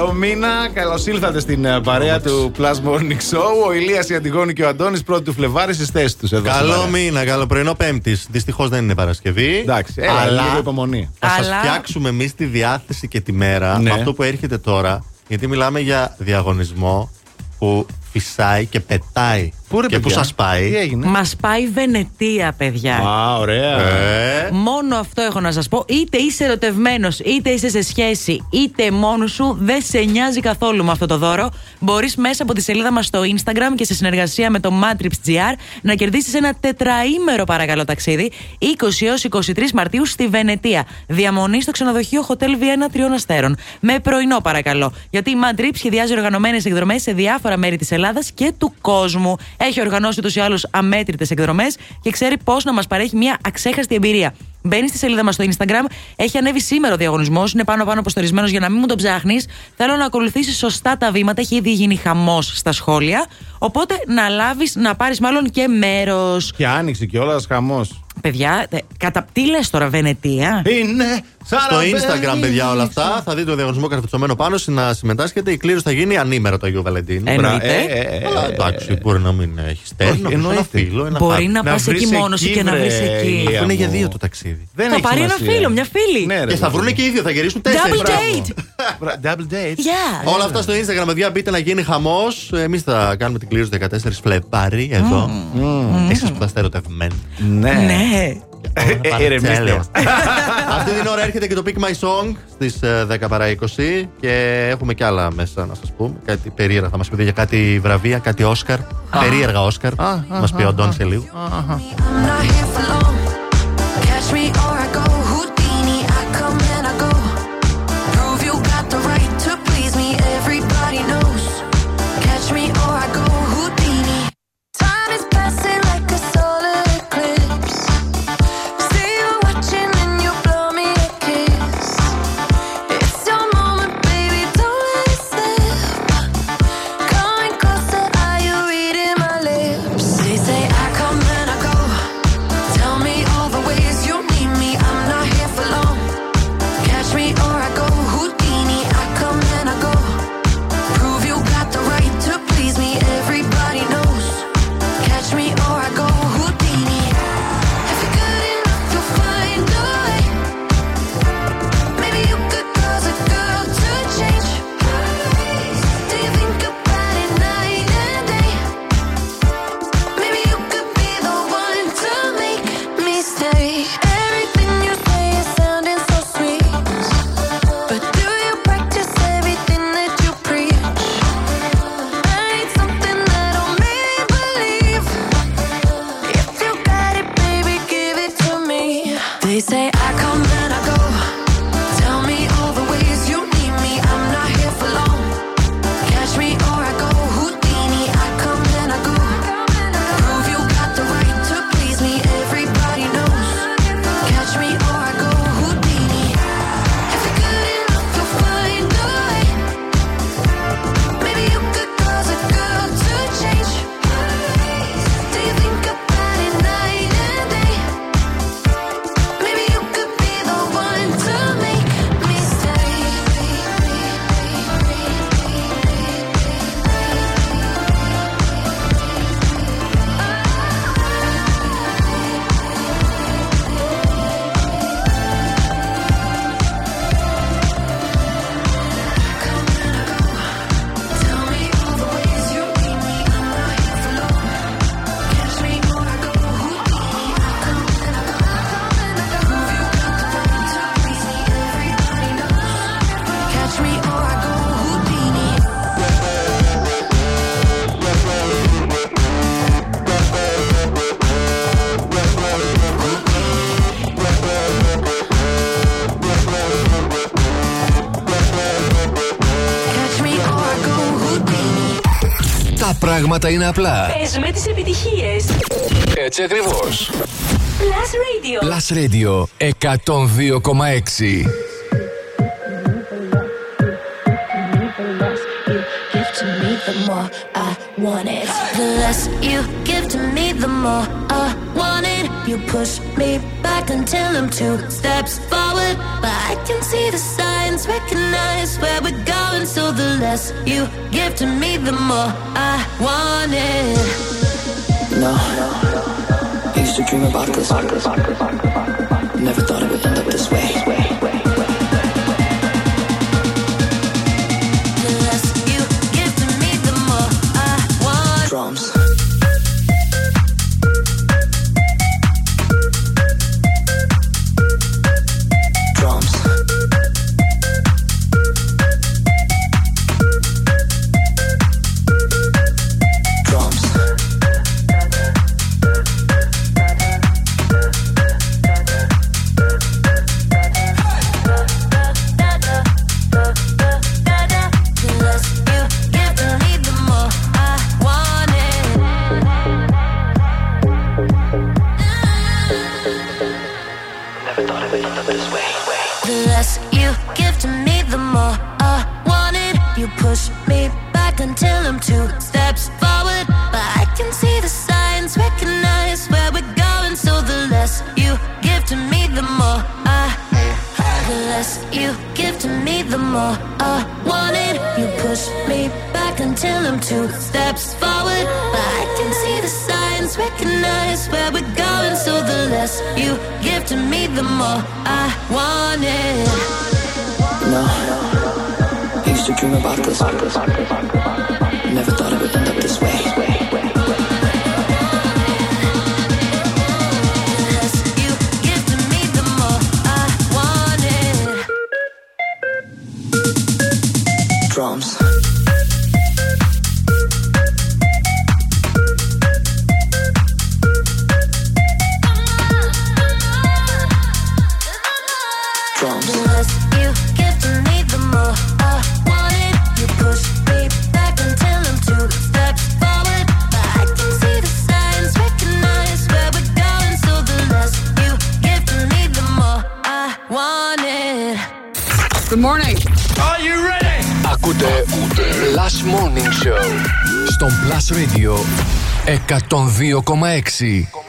Καλό μήνα. Καλώς ήλθατε στην ε, παρέα του Plus Morning Show. Ο Ηλίας, η Αντιγόνη και ο Αντώνης πρώτη του Φλεβάρης στις θέσεις τους εδώ. στην Καλό παρέα. μήνα, καλό πρωινό Πέμπτης. Δυστυχώς δεν είναι Παρασκευή. Εντάξει, έλα, λίγο υπομονή. Θα σας Αλλά- φτιάξουμε εμείς τη διάθεση και τη μέρα Ναι. με αυτό που έρχεται τώρα. Γιατί μιλάμε για διαγωνισμό που φυσάει και πετάει. Πού ρε, και που παιδιά; σας πάει; Τι έγινε; Μας πάει Βενετία, παιδιά. Α, ωραία. Ε, Μόνο αυτό έχω να σας πω. Είτε είσαι ερωτευμένος, είτε είσαι σε σχέση, είτε μόνος σου, δεν σε νοιάζει καθόλου με αυτό το δώρο. Μπορείς μέσα από τη σελίδα μας στο Instagram και σε συνεργασία με το Matrix.gr να κερδίσεις ένα τετραήμερο παρακαλώ ταξίδι 20 έως 23 Μαρτίου στη Βενετία. Διαμονή στο ξενοδοχείο Hotel Vienna τριών αστέρων. Με πρωινό παρακαλώ. Γιατί η Matrix σχεδιάζει οργανωμένες εκδρομές σε διάφορα μέρη της Ελλάδας και του κόσμου. Έχει οργανώσει ούτως ή άλλως αμέτρητες εκδρομές και ξέρει πώς να μας παρέχει μια αξέχαστη εμπειρία. Μπαίνει στη σελίδα μας στο Instagram. Έχει ανέβει σήμερα ο διαγωνισμός. Είναι πάνω-πάνω αποστορισμένος για να μην μου τον ψάχνεις. Θέλω να ακολουθήσει σωστά τα βήματα. Έχει ήδη γίνει χαμός στα σχόλια. Οπότε να λάβεις, να πάρεις μάλλον και μέρος. Και άνοιξε κιόλας χαμός. Παιδιά, τε- κατα... τι λες τώρα, Βενετία; Είναι Στο Instagram, παιδιά, όλα αυτά. Θα δείτε το διαγωνισμό καρφιτσωμένο πάνω να συμμετάσχετε. Η κλήρωση θα γίνει ανήμερο το Αγίου Βαλεντίνου. Εννοείται. Ε, ε, ε, Αλλά εντάξει, μπορεί να μην έχεις στέλνει. Όχι, να βρεις ένα εννοείται. φίλο, ένα Μπορεί χάπι. να, Να πας βρεις εκεί μόνος εκεί, σου και να βρε, βρεις εκεί. Ηλία. Αυτό είναι για μου. δύο το ταξίδι. Δεν Θα έχει πάρει ένα σημασία. φίλο, μια φίλη. Ναι, ρε, Και θα παιδί. βρουν και οι ίδιο, θα γυρίσουν τέσσερις. Double date. Μπρα- Double date. Yeah. Όλα αυτά στο Instagram, παιδιά, μπείτε να γίνει χαμός. Εμείς θα κάνουμε την κλήρωση 14 Φλεβάρι εδώ. Εσείς που θα είστε ερωτευμένοι. Ναι. Ναι. Ε, ηρεμήστε. Αυτή την ώρα έρχεται και το Pick My Song στις 10 παρά 20 και έχουμε κι άλλα μέσα να σας πούμε. Κάτι περίεργα θα μας πείτε για κάτι βραβεία, κάτι Όσκαρ. Περίεργα Όσκαρ. Μας πει ο Ντόν σε λίγο. πράγματα είναι απλά. Πες με τις επιτυχίες. Έτσι ακριβώ. Plus Radio. Plus Radio 102,6. You push me back until I'm two steps forward, but I can see the sun less you give to me, the more I want it. No, I used to dream about this. Never thought. dream about this. Never thought. 102,6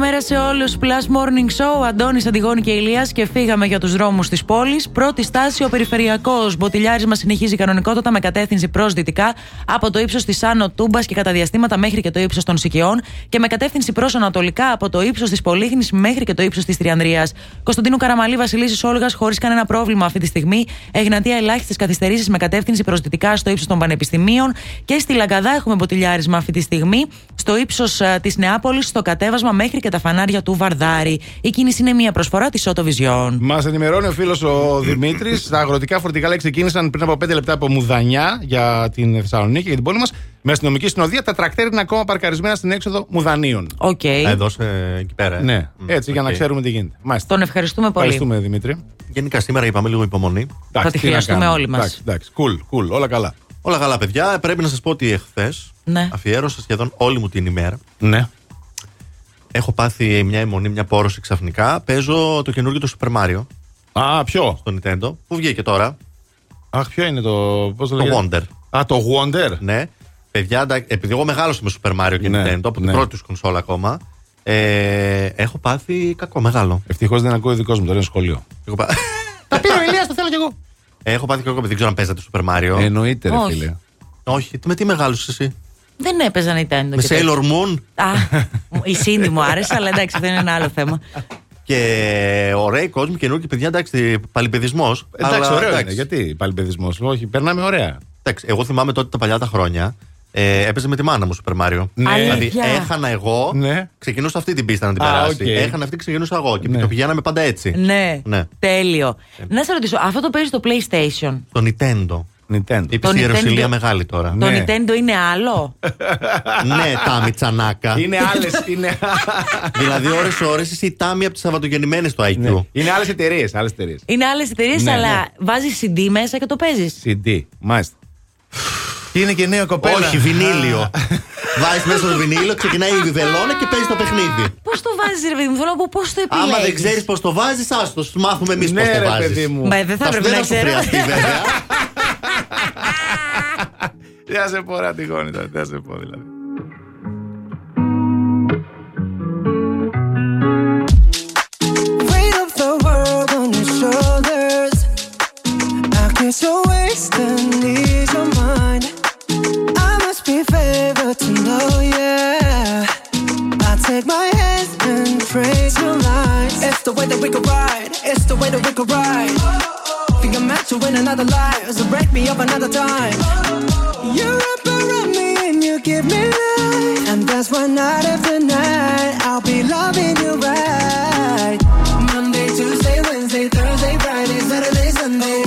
Καλημέρα, καλημέρα σε όλους. Plus Morning Show, Αντώνης, Αντιγόνη και Ηλίας και φύγαμε για τους δρόμους της πόλης. Πρώτη στάση, ο Περιφερειακός. Μποτιλιάρισμα συνεχίζει κανονικότατα με κατεύθυνση προς δυτικά από το ύψος της Άνω Τούμπας και κατά διαστήματα μέχρι και το ύψος των Σικαιών και με κατεύθυνση προς Ανατολικά από το ύψος της Πολύχνης μέχρι και το ύψος της Τριανδρίας. Κωνσταντίνου Καραμαλή, Βασιλίσης Όλγας, χωρίς κανένα πρόβλημα αυτή τη στιγμή. Εγνατία ελάχιστε καθυστερήσεις με κατεύθυνση προς δυτικά στο ύψος των Πανεπιστημίων και στη Λαγκαδά έχουμε μποτιλιάρισμα αυτή τη στιγμή. Στο ύψος της Νεάπολης, στο κατέβασμα μέχρι και τα φανάρια του Βαρδάρη. Η κίνηση είναι μια προσφορά της Auto Vision. Μας ενημερώνει ο φίλος ο Δημήτρης. τα αγροτικά φορτικά λέει ξεκίνησαν πριν από 5 λεπτά από Μουδανιά για την Θεσσαλονίκη, για την πόλη μας. Με αστυνομική συνοδεία τα τρακτέρ είναι ακόμα παρκαρισμένα στην έξοδο Μουδανίων. Οκ. Εδώ σε, εκεί πέρα. ε. Ναι, έτσι για να οκ. ξέρουμε τι γίνεται. Μάλιστα. Τον ευχαριστούμε πολύ. Ευχαριστούμε Δημήτρη. Γενικά σήμερα είπαμε λίγο υπομονή. Εντάξει, τη τι να χρειαστούμε κάνουμε. όλοι μας. Εντάξει, εντάξει. Cool, cool, όλα καλά. Όλα καλά, παιδιά. Πρέπει να σας πω ότι εχθές Ναι. αφιέρωσα σχεδόν όλη μου την ημέρα. Ναι. Έχω πάθει μια αιμονή, μια πόρωση ξαφνικά. Παίζω το καινούργιο το Super Mario. Α, ποιο; Στο Nintendo. Που βγήκε τώρα; Αχ, ποιο είναι το. Πώς το, Το λέγεται; Wonder. Α, το Wonder. Ναι. Παιδιά, εντά- επειδή εγώ μεγάλωσα με Super Mario και Ναι, Nintendo, από την ναι. πρώτη τους κονσόλα ακόμα, ε, έχω πάθει κακό μεγάλο. Ευτυχώς δεν ακούει ο δικό μου, τώρα είναι σχολείο. Έχω, πα- Τα πήρε ο Ηλίας, το θέλω κι εγώ. Έχω πάθει κακό, δεν ξέρω αν παίζατε Super Mario. Εννοείται, ρε Όχι. φίλε. Όχι, με τι μεγάλωσες εσύ; Δεν έπαιζα Nintendo. Με και τέτοια. Sailor Moon; Α, η Cindy μου άρεσε, αλλά εντάξει, αυτό είναι ένα άλλο θέμα. Και ωραίοι κόσμοι, καινούργιοι παιδιά, εντάξει, παλιμπαιδισμός. Εντάξει, ωραίο είναι. Γιατί παλιμπαιδισμό. Όχι, περνάμε ωραία. Εντάξει, εγώ θυμάμαι τότε τα παλιά τα χρόνια. Ε, έπαιζε με τη μάνα μου Super Mario. Ναι. Δηλαδή Αλήθεια. έχανα εγώ, Ναι. ξεκινούσα αυτή την πίστα να την Α, περάσει. οκ. Έχανα αυτή, ξεκινούσα εγώ. Και Ναι. το πηγαίναμε πάντα έτσι. Ναι, Ναι. τέλειο. Να σε ρωτήσω, αυτό το παίζεις στο PlayStation; Το Nintendo. Nintendo. Είπε Το η Ιερουσαλία Nintendo- μεγάλη τώρα. Το Ναι. Nintendo είναι άλλο; ναι, Τάμι Τσανάκα. Είναι άλλες. Είναι, δηλαδή, ώρε-ώρε είσαι η Τάμι από τις Σαββατογεννημένε στο IQ. ναι. είναι άλλες εταιρείες. Άλλες εταιρείες. Είναι άλλες εταιρείες, Ναι, αλλά ναι. βάζεις CD μέσα και το παίζεις. CD. Μάλιστα. Και είναι και νέο κοπέλα. Όχι, βινίλιο. Βάζεις μέσα στο βινίλιο, ξεκινάει η βελόνα και παίζει το παιχνίδι. Πώς το βάζεις, ρε παιδί μου, θέλω να πω πώς το επιλέγεις. Άμα δεν ξέρεις πώς το βάζεις, άστο. Σου μάθουμε εμείς Ναι, πώς το ρε, βάζεις. παιδί μου. Μα δεν θα σου- έπρεπε να σου ξέρω. χρειαστεί, βέβαια. Τι να σε πω, ρε Αντιγόνη, τώρα, τι να σε πω δηλαδή. Win another life, so break me up another time. You wrap around me and you give me life, and that's why night after night I'll be loving you right. Monday, Tuesday, Wednesday, Thursday, Friday, Saturday, Sunday.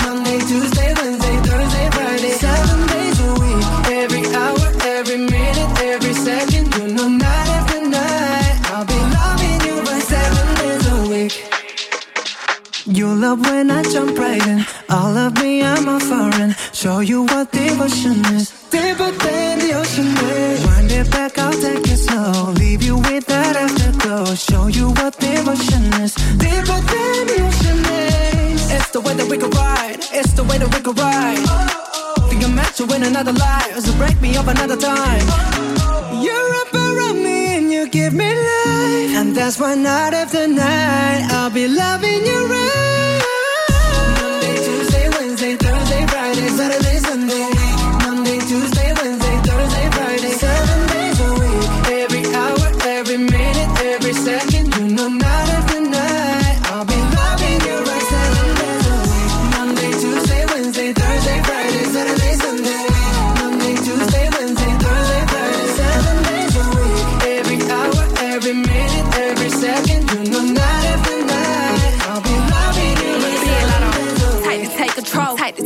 Monday, Tuesday, Wednesday, Thursday, Friday, seven days a week. Every hour, every minute, every second. You know, night after night I'll be loving you right seven days a week. You love when I jump right in. All of me, I'm a foreign. Show you what devotion is. Deeper than the ocean is. Wind it back, I'll take it slow. Leave you with that afterglow. Show you what devotion is. Deeper than the ocean is. It's the way that we could ride. It's the way that we could ride. Oh. Think I'm meant to win another life. So break me up another time. Oh. You're up around me and you give me life. And that's why night after night I'll be loving you right.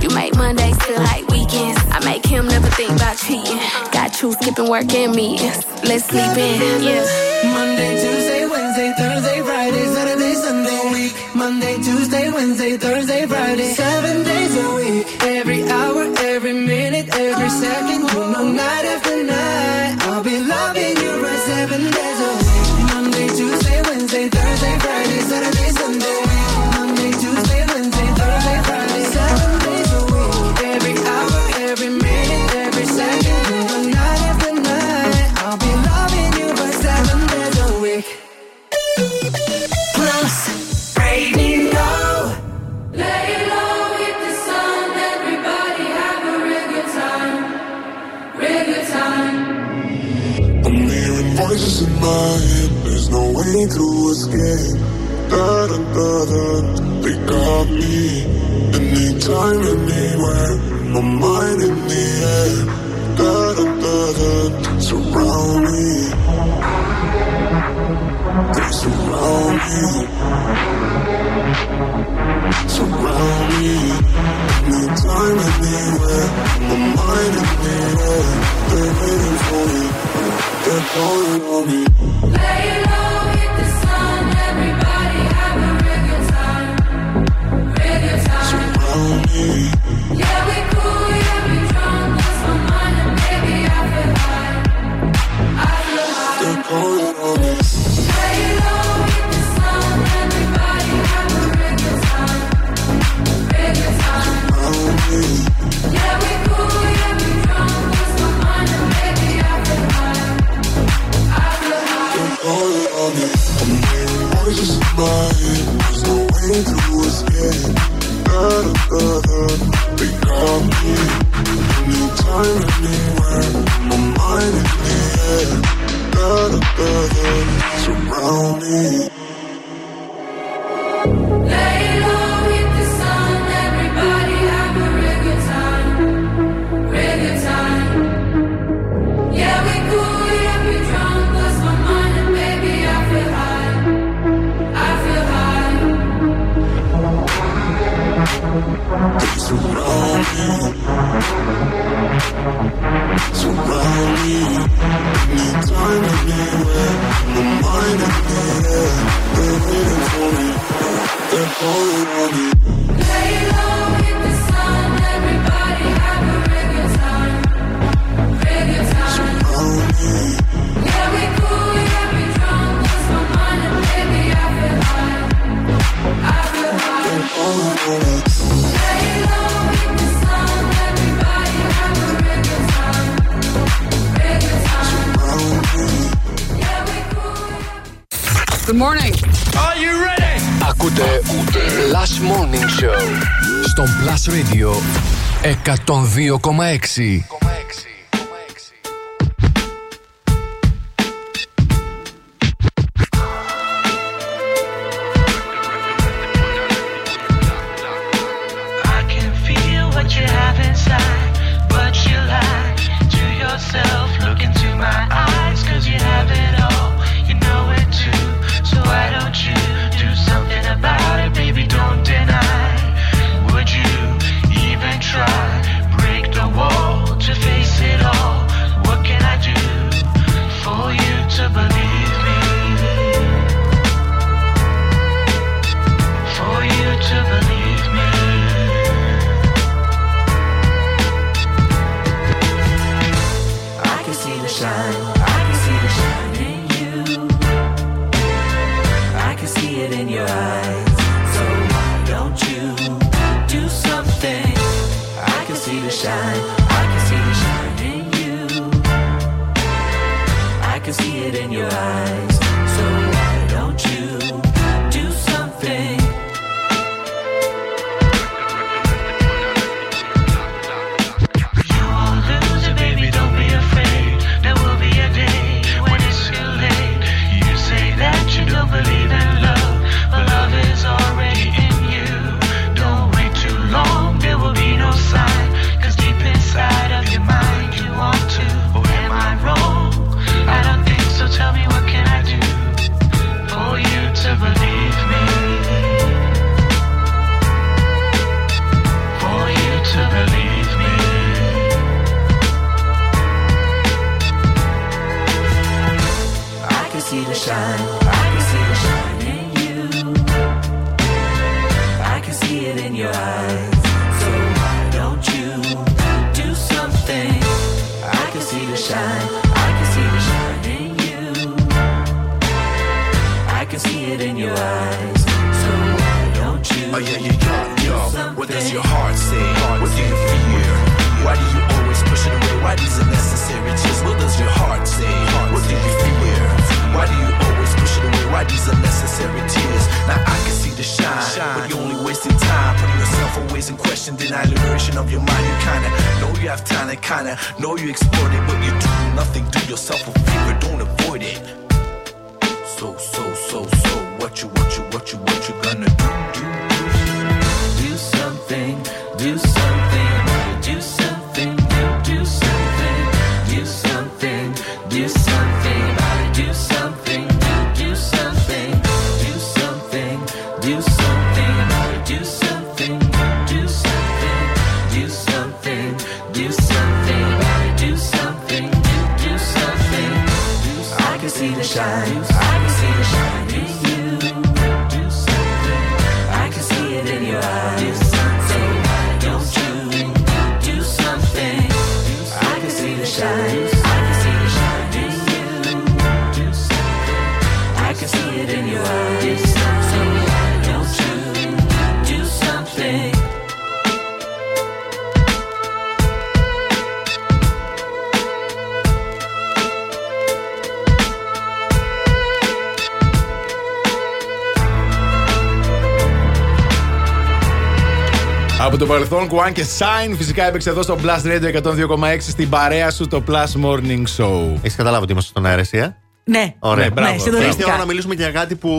You make Mondays feel like weekends. I make him never think about cheating. Got you skipping work and meetings. Let's sleep in, yeah. Monday, Tuesday, Wednesday, Thursday, Friday, Saturday, Sunday. Week. Monday, Tuesday, Wednesday, Thursday, Friday. Seven my head, there's no way to escape. Da da da da, they got me. Anytime, anywhere, my mind in the air. Da da da da, surround me. They surround me. Surround me. Anytime, anywhere, my mind in the air. They're waiting for me. They're calling on me. Baby. So me. 102,6 παρελθόν, Κουάν και Σάιν φυσικά έπαιξε εδώ στο Blast Radio 102,6 στην παρέα σου το Plus Morning Show. Έχεις καταλάβει ότι είμαστε στον αέρα, εσύ, ε; Ναι, Ωραία, Ναι, μπράβο. ναι, συντονίστηκα. Ήρθε η ώρα να μιλήσουμε για κάτι που,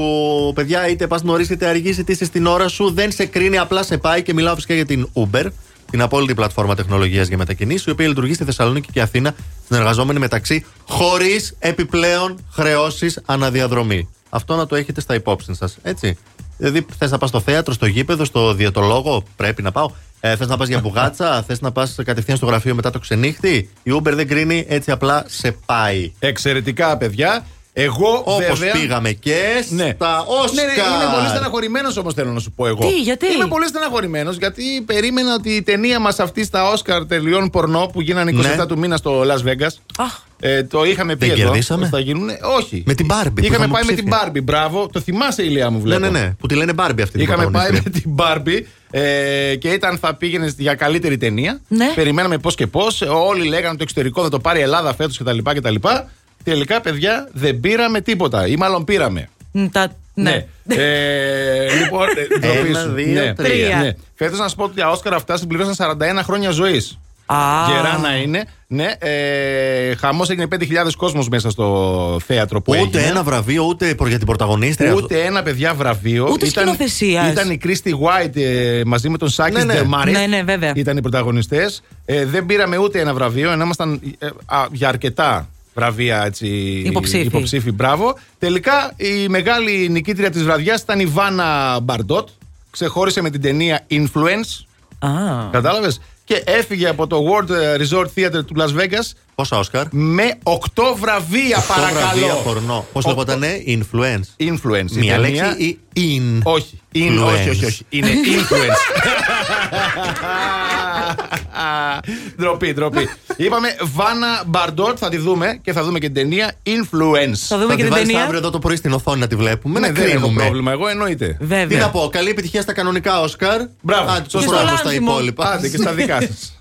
παιδιά, είτε πας νωρί είτε αργεί, είτε είσαι στην ώρα σου, δεν σε κρίνει, απλά σε πάει και μιλάω φυσικά για την Uber, την απόλυτη πλατφόρμα τεχνολογίας για μετακινήσεις, η οποία λειτουργεί στη Θεσσαλονίκη και Αθήνα, συνεργαζόμενη μεταξύ, χωρίς επιπλέον χρεώσεις αναδιαδρομή. Αυτό να το έχετε στα υπόψη σας, έτσι. Δηλαδή, θες να πας στο θέατρο, στο γήπεδο, στο διαιτολόγο, πρέπει να πάω. Ε, θες να πας για μπουγάτσα, θες να πας κατευθείαν στο γραφείο μετά το ξενύχτη; Η Uber δεν κρίνει, έτσι απλά σε πάει. Εξαιρετικά, παιδιά. Εγώ Όπως βέβαια. πήγαμε και Ναι. στα Όσκαρ. Ναι, ναι, είμαι πολύ στεναχωρημένος όμω θέλω να σου πω εγώ. Τι, γιατί; Είμαι πολύ στεναχωρημένος γιατί περίμενα ότι η ταινία μας αυτή στα Όσκαρ τελειών πορνό που γίνανε 27 Ναι. του μήνα στο Las Vegas. Ε, το είχαμε πει Δεν εδώ. κερδίσαμε; πως Θα γίνουν. Όχι. Με την Barbie που Είχαμε είχαμε πάει με την υποψήφια. Barbie. Μπράβο. Το θυμάσαι, ηλιά μου, Ναι, βλέπω. ναι, ναι. Που τη λένε Barbie αυτή την Είχαμε πάει με πρωταγωνίστρια. την Barbie ε, και ήταν θα πήγαινε για καλύτερη ταινία. Ναι. Περιμέναμε πώς και πώς. Όλοι λέγανε το εξωτερικό θα το πάρει η Ελλάδα φέτος κτλ, κτλ. Τελικά, παιδιά, δεν πήραμε τίποτα. Ή μάλλον πήραμε. Μ, Τα, ναι. Ε, λοιπόν, ε, ντροπή Ένα, σου. δύο, ναι. τρία. Ναι. Φέτος να σου πω ότι τα Όσκαρα αυτά συμπληρώσαν 41 χρόνια ζωής. Α. Γερά να είναι. Ναι, ε, χαμός έγινε 5.000 κόσμος μέσα στο θέατρο που Ούτε έγινε. ένα βραβείο, ούτε προ- για την πρωταγωνίστρια. Ούτε ένα παιδιά βραβείο. Ούτε σκηνοθεσίας. Ήταν η Κρίστη White ε, μαζί με τον Σάκη Ναι, ναι. Δεμάρη. Ναι, ναι, βέβαια. Ήταν οι πρωταγωνιστές. Ε, δεν πήραμε ούτε ένα βραβείο, ενώ ήμασταν ε, α, για αρκετά βραβεία έτσι, Υποψήφοι. υποψήφοι. Μπράβο. Τελικά η μεγάλη νικήτρια της βραδιάς ήταν η Βάνα Μπαρντότ. Ξεχώρισε με την ταινία Influence. Α. Κατάλαβες; Και έφυγε από το World Resort Theater του Las Vegas Πόσα Όσκαρ; με 8 βραβεία, βραβεία παρακαλώ. πορνό. Πώς Οκτώ- λεγότανε, influence. Influence. η Μία ταινία- λέξη ή in; Όχι. In, Influence. όχι, όχι, όχι. Είναι influence. ντροπή, ντροπή. Είπαμε Βάνα Μπαρντόρ, θα τη δούμε και θα δούμε και την ταινία Influence. Θα δούμε Θα και τη την βάλεις ταινία. αύριο εδώ το πρωί στην οθόνη να τη βλέπουμε. Ναι, να δεν έχω κρίνουμε. πρόβλημα. Εγώ εννοείται. Τι Βέβαια. να πω, καλή επιτυχία στα κανονικά Όσκαρ. Μπράβο. Άντε, το Σωστά. χρόνο στα Λάνθιμο. υπόλοιπα. Άντε και στα δικά σας.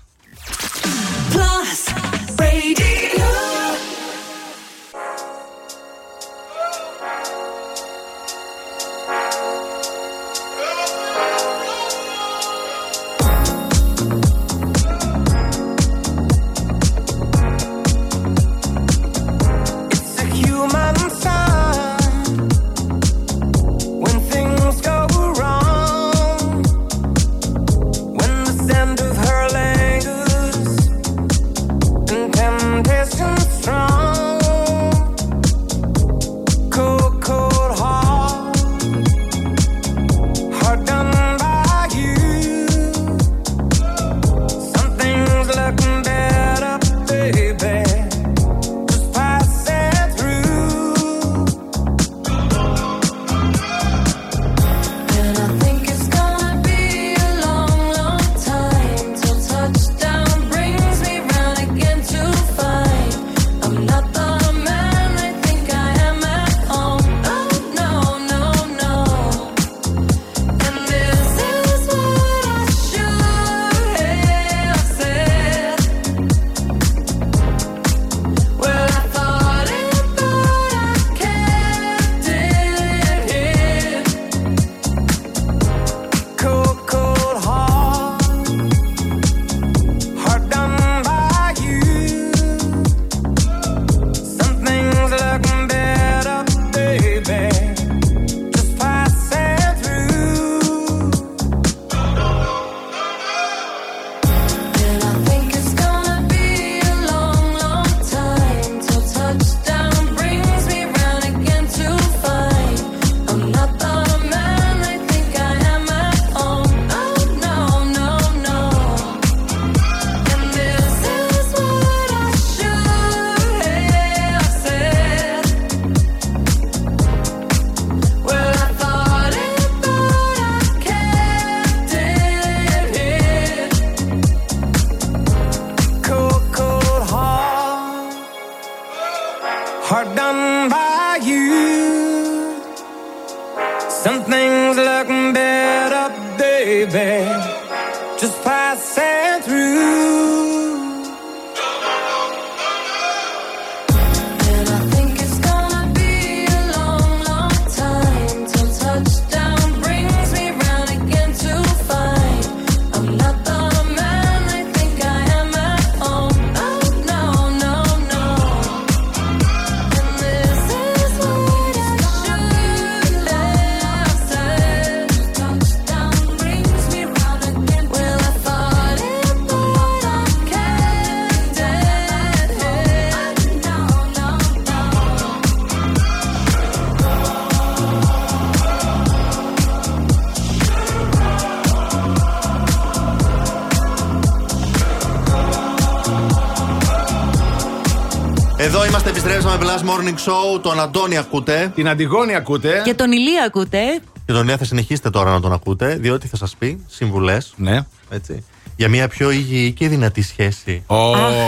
Εδώ είμαστε, επιστρέψαμε Blast Morning Show. Τον Αντώνη ακούτε. Την Αντιγόνη ακούτε. Και τον Ηλία ακούτε. Και τον Ηλία θα συνεχίσετε τώρα να τον ακούτε, διότι θα σας πει συμβουλές. Ναι. Έτσι. Για μια πιο υγιή και δυνατή σχέση. Ω,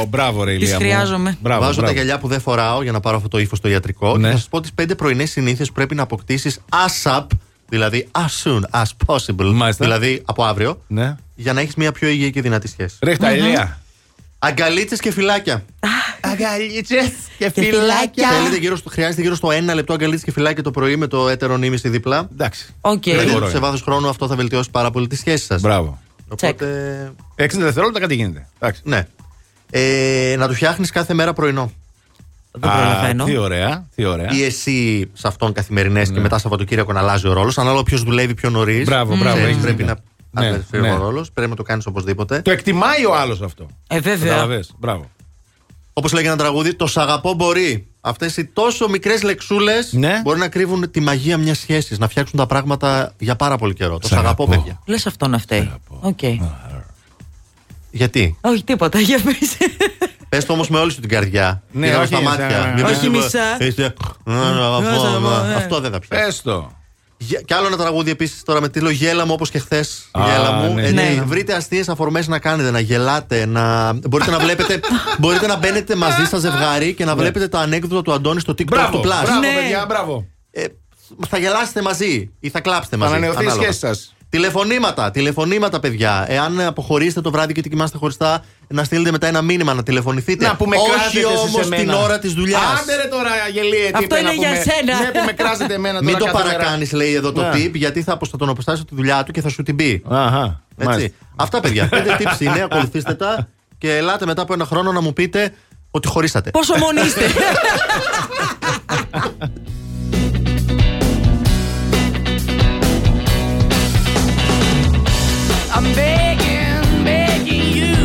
μπράβο, ρε Ηλία. μου. χρειάζομαι. Μπράβο, Βάζω μπράβο. τα γυαλιά που δεν φοράω για να πάρω αυτό το ύφος στο ιατρικό. Ναι. Και θα σας πω τις πέντε πρωινές συνήθειες που πρέπει να αποκτήσεις ASAP, δηλαδή as soon as possible. Μάλιστα. Δηλαδή από αύριο, Ναι. για να έχεις μια πιο υγιή και δυνατή σχέση. Ρίχτα, Ηλία. Αγκαλίτσες και φιλάκια. Αγκαλίτσες και φιλάκια. Θέλετε γύρω στο, χρειάζεται γύρω στο ένα λεπτό αγκαλίτσες και φιλάκια το πρωί με το έτερον ήμισυ δίπλα. Εντάξει. Οκ. Δηλαδή, Γρήγορο σε είναι. βάθος χρόνου αυτό θα βελτιώσει πάρα πολύ τη σχέση σας. Μπράβο. Οπότε. 60 δευτερόλεπτα κάτι γίνεται. Εντάξει. Ναι. Ε, να του φτιάχνεις κάθε μέρα πρωινό. Δεν Α, προλαβαίνω. Τι ωραία, τι ωραία. Ή εσύ σε αυτόν καθημερινές και μετά Σαββατοκύριακο να αλλάζει ο ρόλος. Ανάλογα ποιο δουλεύει πιο νωρίς. Ναι. Μπράβο, μπράβο, έχεις Πρέπει δίκιο. να Ναι, αλλάζει ναι. ο ρόλος. Πρέπει να το κάνεις οπωσδήποτε. Το εκτιμάει ο άλλος αυτό. Ε, βέβαια. Κατάλαβες. Μπράβο. Όπως λέγει ένα τραγούδι, το σ' αγαπώ μπορεί. Αυτές οι τόσο μικρές λεξούλες Ναι. μπορεί να κρύβουν τη μαγεία μιας σχέσης, να φτιάξουν τα πράγματα για πάρα πολύ καιρό. Το Σ' σ' αγαπώ, αγαπώ. παιδιά. Λες αυτό να φταίει. Οκ. Γιατί; Όχι, τίποτα. Για πες. Πες το όμως με όλη σου την καρδιά. Ναι, Γύρω όχι στα σαν- μάτια. Μην όχι πεις, μισά. είσαι, «Α, να αγαπώ», ναι. Αυτό δεν θα πιάσει. Πες το. Γε- Κι άλλο ένα τραγούδι επίσης τώρα με τίτλο Γέλα μου όπως και χθες. Α, Γέλα μου. ναι. Ε, ναι, Ναι. Βρείτε αστείες αφορμές να κάνετε, να γελάτε, να. Μπορείτε να βλέπετε. μπορείτε να μπαίνετε μαζί στα ζευγάρι και να βλέπετε τα ανέκδοτα του Αντώνη στο TikTok Ναι. Μπράβο, του Plus. μπράβο, Ναι. παιδιά, μπράβο. Ε, θα γελάσετε μαζί ή θα κλάψετε Θα μαζί. ανανεωθεί η ανάλογα. σχέση σας. Τηλεφωνήματα, τηλεφωνήματα, παιδιά. Εάν αποχωρήσετε το βράδυ και κοιμάστε χωριστά, να στείλετε μετά ένα μήνυμα να τηλεφωνηθείτε. Να που με Όχι κράζετε εσείς όμως εμένα. την ώρα της δουλειάς. Άντε ρε τώρα, γελίε. τι Αυτό είπε, είναι να για πούμε- σένα. Ναι, που με κράζετε εμένα τώρα Μην το κάθε μέρα. παρακάνεις, λέει εδώ το Ναι. tip, γιατί θα, θα τον αποστάσει τη δουλειά του και θα σου την πει. Αχα, Έτσι. μάλιστα. Αυτά, παιδιά. Πέντε tips είναι, ακολουθήστε τα και ελάτε μετά από ένα χρόνο να μου πείτε ότι χωρίσατε. Πόσο μόνο είστε. I'm begging, begging you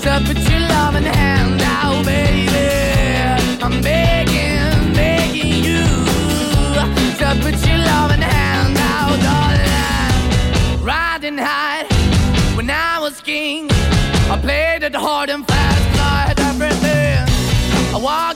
to put your loving hand out, baby. I'm begging, begging you to put your loving hand out, darling. Riding high when I was king, I played it hard and fast, I had everything. I walked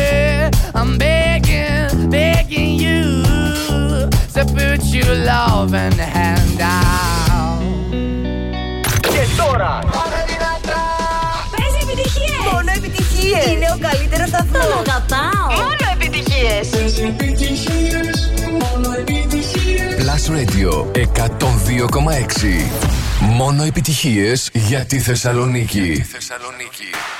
To put your loving hand out. Και τώρα Παίζει επιτυχίες! Μόνο επιτυχίες! Είναι ο καλύτερος σταθμός! Τον αγαπάω! Μόνο επιτυχίες! Plus Radio 102,6. Μόνο επιτυχίες για τη Θεσσαλονίκη. I'm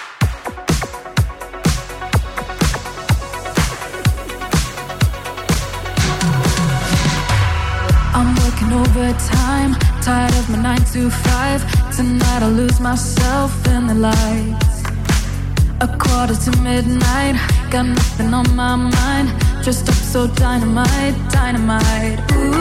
tired of my nine to five. Tonight I'll lose myself in the lights. A quarter to midnight, got nothing on my mind. Dressed up so dynamite, dynamite. Ooh,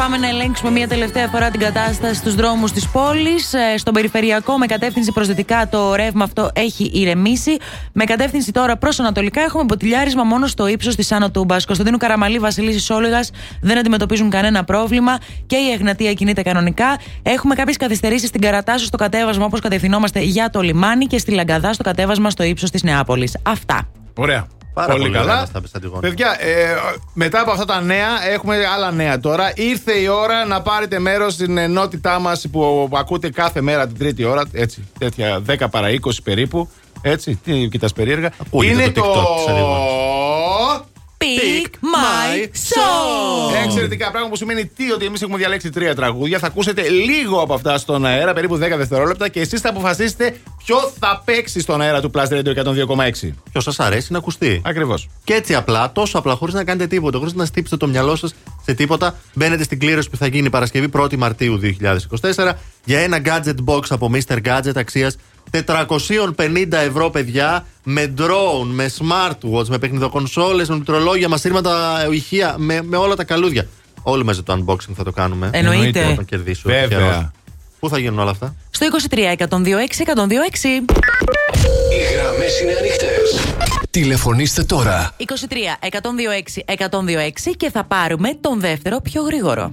Πάμε να ελέγξουμε μία τελευταία φορά την κατάσταση στους δρόμους της πόλης. Στον περιφερειακό, με κατεύθυνση προ δυτικά, το ρεύμα αυτό έχει ηρεμήσει. Με κατεύθυνση τώρα προς ανατολικά, έχουμε ποτηλιάρισμα μόνο στο ύψος της Άνω Τούμπας. Κωνσταντίνου Καραμαλή, Βασιλίσης Όλεγα δεν αντιμετωπίζουν κανένα πρόβλημα και η Εγνατία κινείται κανονικά. Έχουμε κάποιες καθυστερήσεις στην Καρατάσο στο κατέβασμα όπως κατευθυνόμαστε για το λιμάνι και στη Λαγκαδά στο κατέβασμα στο ύψος της Νεάπολης. Αυτά. Ωραία. Πάρα πολύ, πολύ καλά. ωραία αυτά, Πεσταντιγόνη. Παιδιά, ε, μετά από αυτά τα νέα, έχουμε άλλα νέα τώρα. Ήρθε η ώρα να πάρετε μέρος στην ενότητά μας που ακούτε κάθε μέρα την τρίτη ώρα. Έτσι, τέτοια 10 παρα 20 περίπου. Έτσι, τι κοιτάς περίεργα. Ακούγεται Είναι το το. TikTok της Αντιγόνης. Pick my soul. Εξαιρετικά πράγμα που σημαίνει τι, ότι εμείς έχουμε διαλέξει τρία τραγούδια. Θα ακούσετε λίγο από αυτά στον αέρα, περίπου 10 δευτερόλεπτα, και εσείς θα αποφασίσετε ποιο θα παίξει στον αέρα του Plus Radio 102,6. Ποιος σας αρέσει να ακουστεί. Ακριβώς. Και έτσι απλά, τόσο απλά, χωρίς να κάνετε τίποτα, χωρίς να στύψετε το μυαλό σας σε τίποτα, μπαίνετε στην κλήρωση που θα γίνει Παρασκευή 1η Μαρτίου 2024 για ένα gadget box από Mr. Gadget αξίας 450 ευρώ, παιδιά, με drone, με smartwatch, με παιχνιδοκονσόλε, με πληκτρολόγια, μασίρματα, ηχεία, με, με όλα τα καλούδια. Όλοι μαζί το unboxing θα το κάνουμε. Εννοείται. Όταν κερδίσω. Βέβαια. τυχερός. Πού θα γίνουν όλα αυτά; Στο 23 126 126. Οι γραμμές είναι ανοιχτές. Τηλεφωνήστε τώρα. 23 126 126 και θα πάρουμε τον δεύτερο πιο γρήγορο.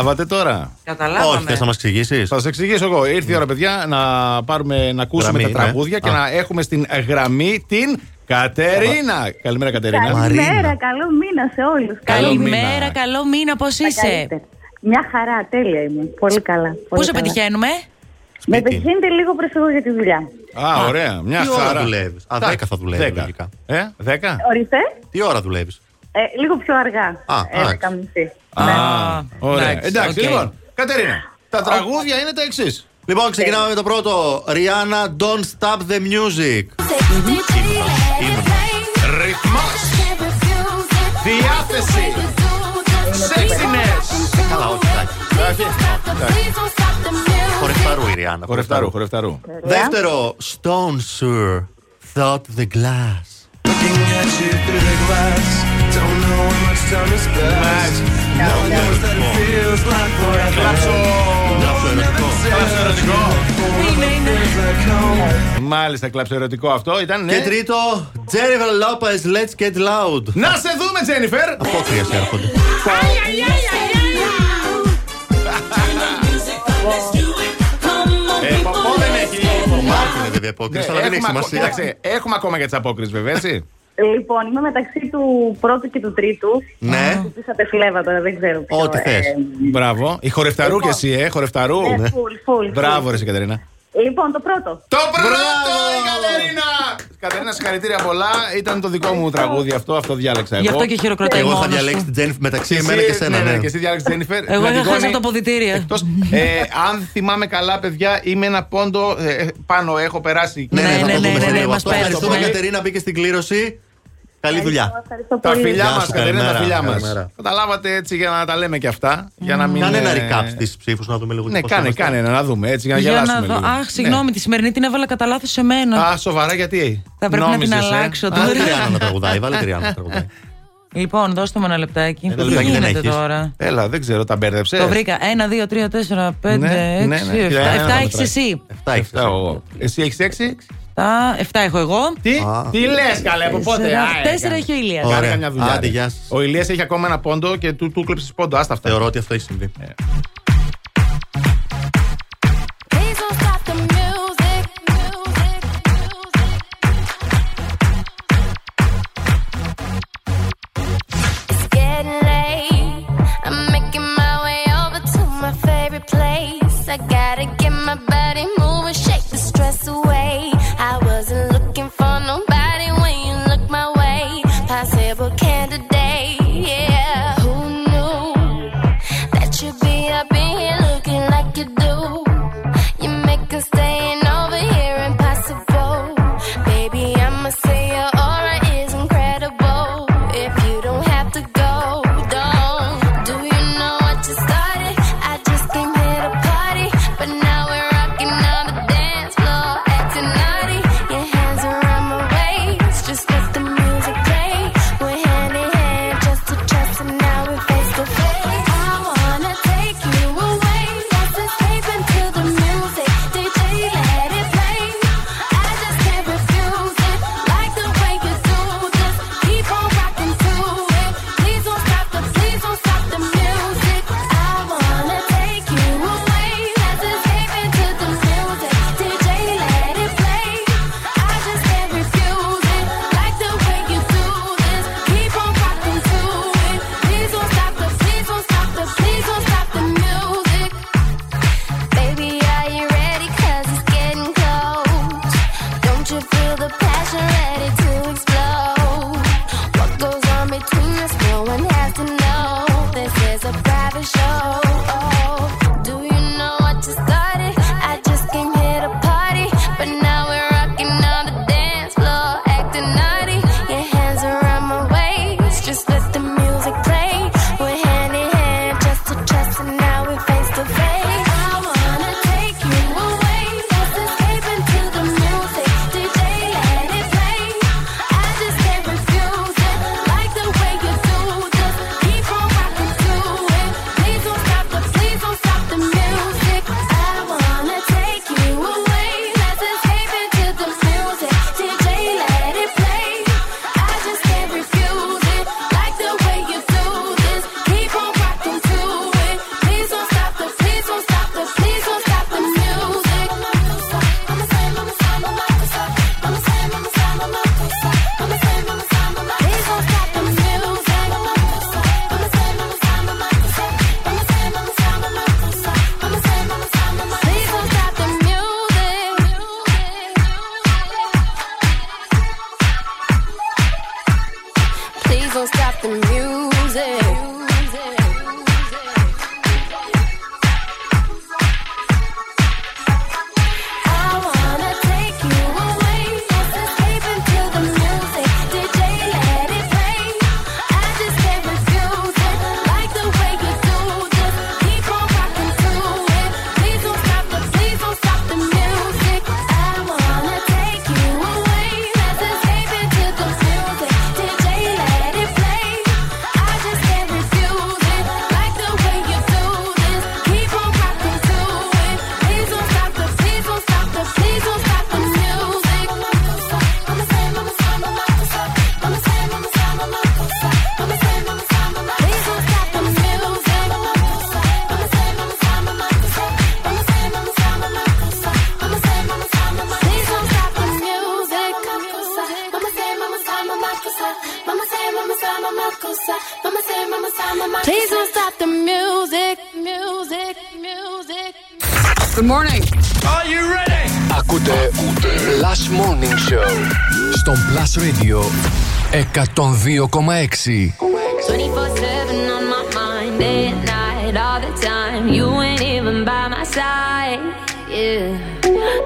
Καταλάβατε τώρα; Καταλάβαμε. Όχι, θες να μας εξηγήσεις; Θα σα εξηγήσω εγώ. Ήρθε η ώρα, παιδιά, να, πάρουμε, να ακούσουμε Γραμμή, τα ναι. τραγούδια και Α. να έχουμε στην γραμμή την Κατερίνα. Καλημέρα, Κατερίνα. Καλημέρα, καλό μήνα σε όλους. Καλημέρα, καλό μήνα, πώς είσαι; Μια χαρά, τέλεια είμαι. Πολύ καλά. Πού πολύ σε καλά. πετυχαίνουμε, Με πετυχαίνετε λίγο προς εγώ για τη δουλειά. Α, ωραία. Μια Τι ώρα χαρά. δουλεύεις; Α, Εντάξει, 10 θα δουλεύει. δέκα. λογικά. Ε, δέκα. Ορίστε. Τι ώρα δουλεύεις; Ε, λίγο πιο αργά. Α, ε, εντάξει. 10.30. Α, ωραία. εντάξει, Εντάξει, οκ. λοιπόν. Κατερίνα, τα τραγούδια είναι τα εξής. Λοιπόν, ξεκινάμε με το πρώτο. Rihanna, Don't Stop the Music. Ρυθμός, διάθεση, sexiness. Καλά, όχι, εντάξει. Χορευταρού η Rihanna. Χορευταρού, χορευταρού. Δεύτερο, Stone Sour, Thought the Glass. Looking at you through the glass. Don't know how much time has passed. No one knows that it feels like forever. Κλάψω. No one ever said Κλάψω ερωτικό. feels like home. Μάλιστα, κλάψε ερωτικό αυτό ήταν. ναι. Και τρίτο, Jennifer Lopez, Let's Get Loud. Να σε δούμε, Τζένιφερ. Απόκριες έρχονται. Ε, ποπό δεν έχει. Μάρκο είναι βέβαια απόκριση, Ναι, αλλά δεν έχει έχουμε ακο- σημασία. κοίταξε, Έχουμε ακόμα για τις απόκρισεις, βέβαια, έτσι. Λοιπόν, είμαι μεταξύ του πρώτου και του τρίτου. Ναι. Ζητήσατε φλέβα τώρα, δεν ξέρω ποιο. Ό,τι ε, θες. Μπράβο. Η χορευταρού κι εσύ, ε, χορευταρού. Ναι, full, full, full. Μπράβο, ρε, εσύ, Κατερίνα. Λοιπόν, το πρώτο. Το πρώτο, η Κατερίνα! Κατερίνα, συγχαρητήρια πολλά. Ήταν το δικό μου τραγούδι αυτό, αυτό διάλεξα εγώ. Γι' αυτό και χειροκροτάει Εγώ είχα μόνος διαλέξει του. την Τζένιφ μεταξύ Εσύ, εμένα και σένα. ναι, ναι, ναι. και εσύ διάλεξες Τζένιφερ. Εγώ Με είχα Αντιγόνη, χάσει από το ποδητήριο. εκτός, ε, αν θυμάμαι καλά, παιδιά, είμαι ένα πόντο ε, πάνω. Έχω περάσει. Ναι, ναι, Ναι, θα ναι, το ναι, δούμε ναι, σε ναι, λίγο. μας Αυτό, Ευχαριστούμε, πέρασε. Κατερίνα, μπήκε στην κλήρωση. Καλή δουλειά. Ευχαριστώ Τα πολύ. φιλιά Γεια μας, σου, Κατερίνα, τα καλημέρα, φιλιά μας. καλημέρα. Καταλάβατε έτσι για να τα λέμε και αυτά. Για να μην. Κάνε ένα ε, recap στις ψήφους να δούμε λίγο Ναι, πώς κάνε, είμαστε. κάνε ένα, να δούμε έτσι για να Για να γελάσουμε δω. λίγο. Αχ, συγγνώμη, τη σημερινή την έβαλα κατά λάθος σε μένα. Ναι. Α, σοβαρά, γιατί; Θα πρέπει να την Νόμιζες, ε; αλλάξω Α, τώρα. Βάλε τη Ριάννα να τραγουδάει. Βάλε τη Ριάννα να τραγουδάει. Λοιπόν, δώστε μου ένα λεπτάκι. Ένα Τι λεπτάκι δεν γίνεται έχεις. τώρα; Έλα, δεν ξέρω, τα μπέρδεψες; Το βρήκα. 1, 2, 3, 4, 5, 6, Ναι, ναι, ναι. 7. Για ένα 7 να έχει μετράει. εσύ. 7 έχεις. Εσύ έχεις 6. 7 έχω εγώ. Τι, τι λες, καλέ, από πότε; Τέσσερα- Α, Τέσσερα έκανε. έχει ο Ηλίας. Κάνε Ωραία. καμιά δουλειά. Άντε, ρε. γεια σας. Ο Ηλίας έχει ακόμα ένα πόντο και του, του κλέψεις πόντο. Άστα αυτά. Θεωρώ ότι αυτό έχει συμβεί.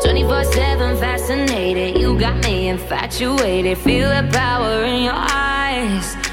24-7 fascinated, you got me infatuated. Feel the power in your eyes.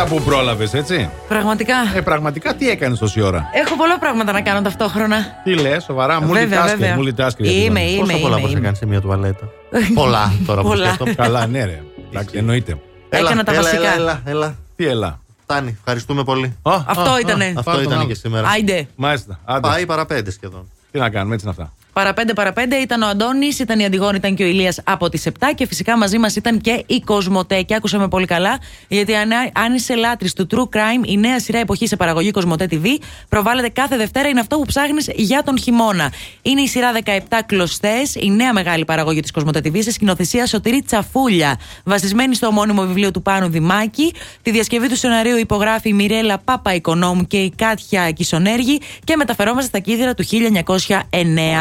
Εντάξει, ίσα που πρόλαβες, έτσι; Πραγματικά. Ε, πραγματικά τι έκανες τόση ώρα; Έχω πολλά πράγματα να κάνω ταυτόχρονα. Τι λες, σοβαρά, μου Βέβαια, βέβαια. Είμαι, είμαι, Πόσα πολλά είμαι, μπορείς να είμαι. κάνεις σε μια τουαλέτα; πολλά τώρα που Πολλά. σκέφτομαι. Καλά, ναι, ρε. Εντάξει, εννοείται. Έκανα τα έλα, βασικά. Έλα, έλα, έλα. Τι έλα. Φτάνει. Ευχαριστούμε πολύ. Αυτό ήτανε. Αυτό ήταν και σήμερα. Άιντε. Μάλιστα. Άντε. Πάει παραπέντε σχεδόν. Τι να κάνουμε, έτσι είναι αυτά. Παραπέντε παραπέντε ήταν ο Αντώνης, ήταν η Αντιγόνη, ήταν και ο Ηλίας από τις 7 και φυσικά μαζί μας ήταν και η Κοσμοτέ. Και άκουσα με πολύ καλά, γιατί αν, αν είσαι λάτρης του True Crime, η νέα σειρά εποχή σε παραγωγή Κοσμοτέ TV προβάλλεται κάθε Δευτέρα. Είναι αυτό που ψάχνεις για τον χειμώνα. Είναι η σειρά 17 κλωστές, η νέα μεγάλη παραγωγή της Κοσμοτέ TV σε σκηνοθεσία Σωτηρή Τσαφούλια. Βασισμένη στο ομώνυμο βιβλίο του Πάνου Δημάκη. Τη διασκευή του σεναρίου υπογράφει η Μιρέλα Πάπα Οικονόμου και η Κάτια Κισονέργη και μεταφερόμαστε στα κίδρα του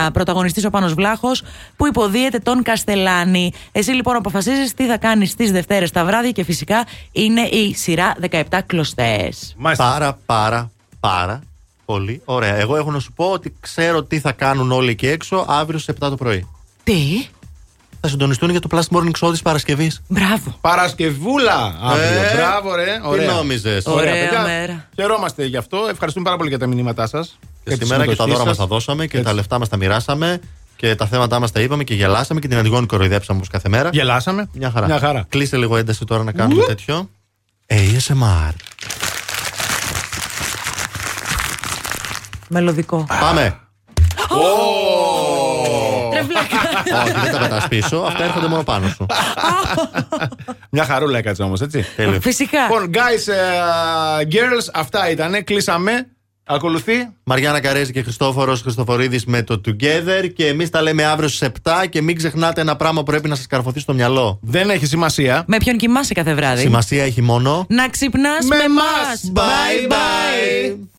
1909. Πρωταγωνιστής ο Πάνος Βλάχος που υποδίεται τον Καστελάνη. Εσύ λοιπόν αποφασίζεις τι θα κάνεις τις Δευτέρες τα βράδια και φυσικά είναι η σειρά 17 κλωστές. Πάρα, πάρα, πάρα πολύ ωραία. Εγώ έχω να σου πω ότι ξέρω τι θα κάνουν όλοι εκεί έξω αύριο στις 7 το πρωί. Τι; Θα συντονιστούν για το Plus Morning Show της Παρασκευής. Μπράβο. Παρασκευούλα αύριο. Ε, Μπράβο, ρε. τι Ωραία. νόμιζες; Ωραία, Ωραία παιδιά. μέρα. Χαιρόμαστε γι' αυτό. Ευχαριστούμε πάρα πολύ για τα μηνύματά σας. Και σήμερα και τα δώρα μας τα δώσαμε και τα λεφτά μας τα μοιράσαμε και τα θέματα μας τα είπαμε και γελάσαμε και την Αντιγόνη κοροϊδέψαμε όπως κάθε μέρα. Γελάσαμε. Μια χαρά. Μια χαρά. Κλείστε λίγο ένταση τώρα να κάνουμε τέτοιο. ASMR. Μελωδικό. Πάμε. Ρε βλάκα. Όχι, δεν τα πετάς πίσω. Αυτά έρχονται μόνο πάνω σου. Μια χαρούλα έκατσε όμως, έτσι. Φυσικά. Λοιπόν, guys, ε, girls, αυτά ήταν. Κλείσαμε. Ακολουθεί. Μαριάννα Καρέζη και Χριστόφορος Χριστοφορίδης με το Together. Και εμείς τα λέμε αύριο στις 7. Και μην ξεχνάτε ένα πράγμα που πρέπει να σας καρφωθεί στο μυαλό. Δεν έχει σημασία. Με ποιον κοιμάσαι κάθε βράδυ; Σημασία έχει μόνο. Να ξυπνάς με, Με μας. μας. Bye bye.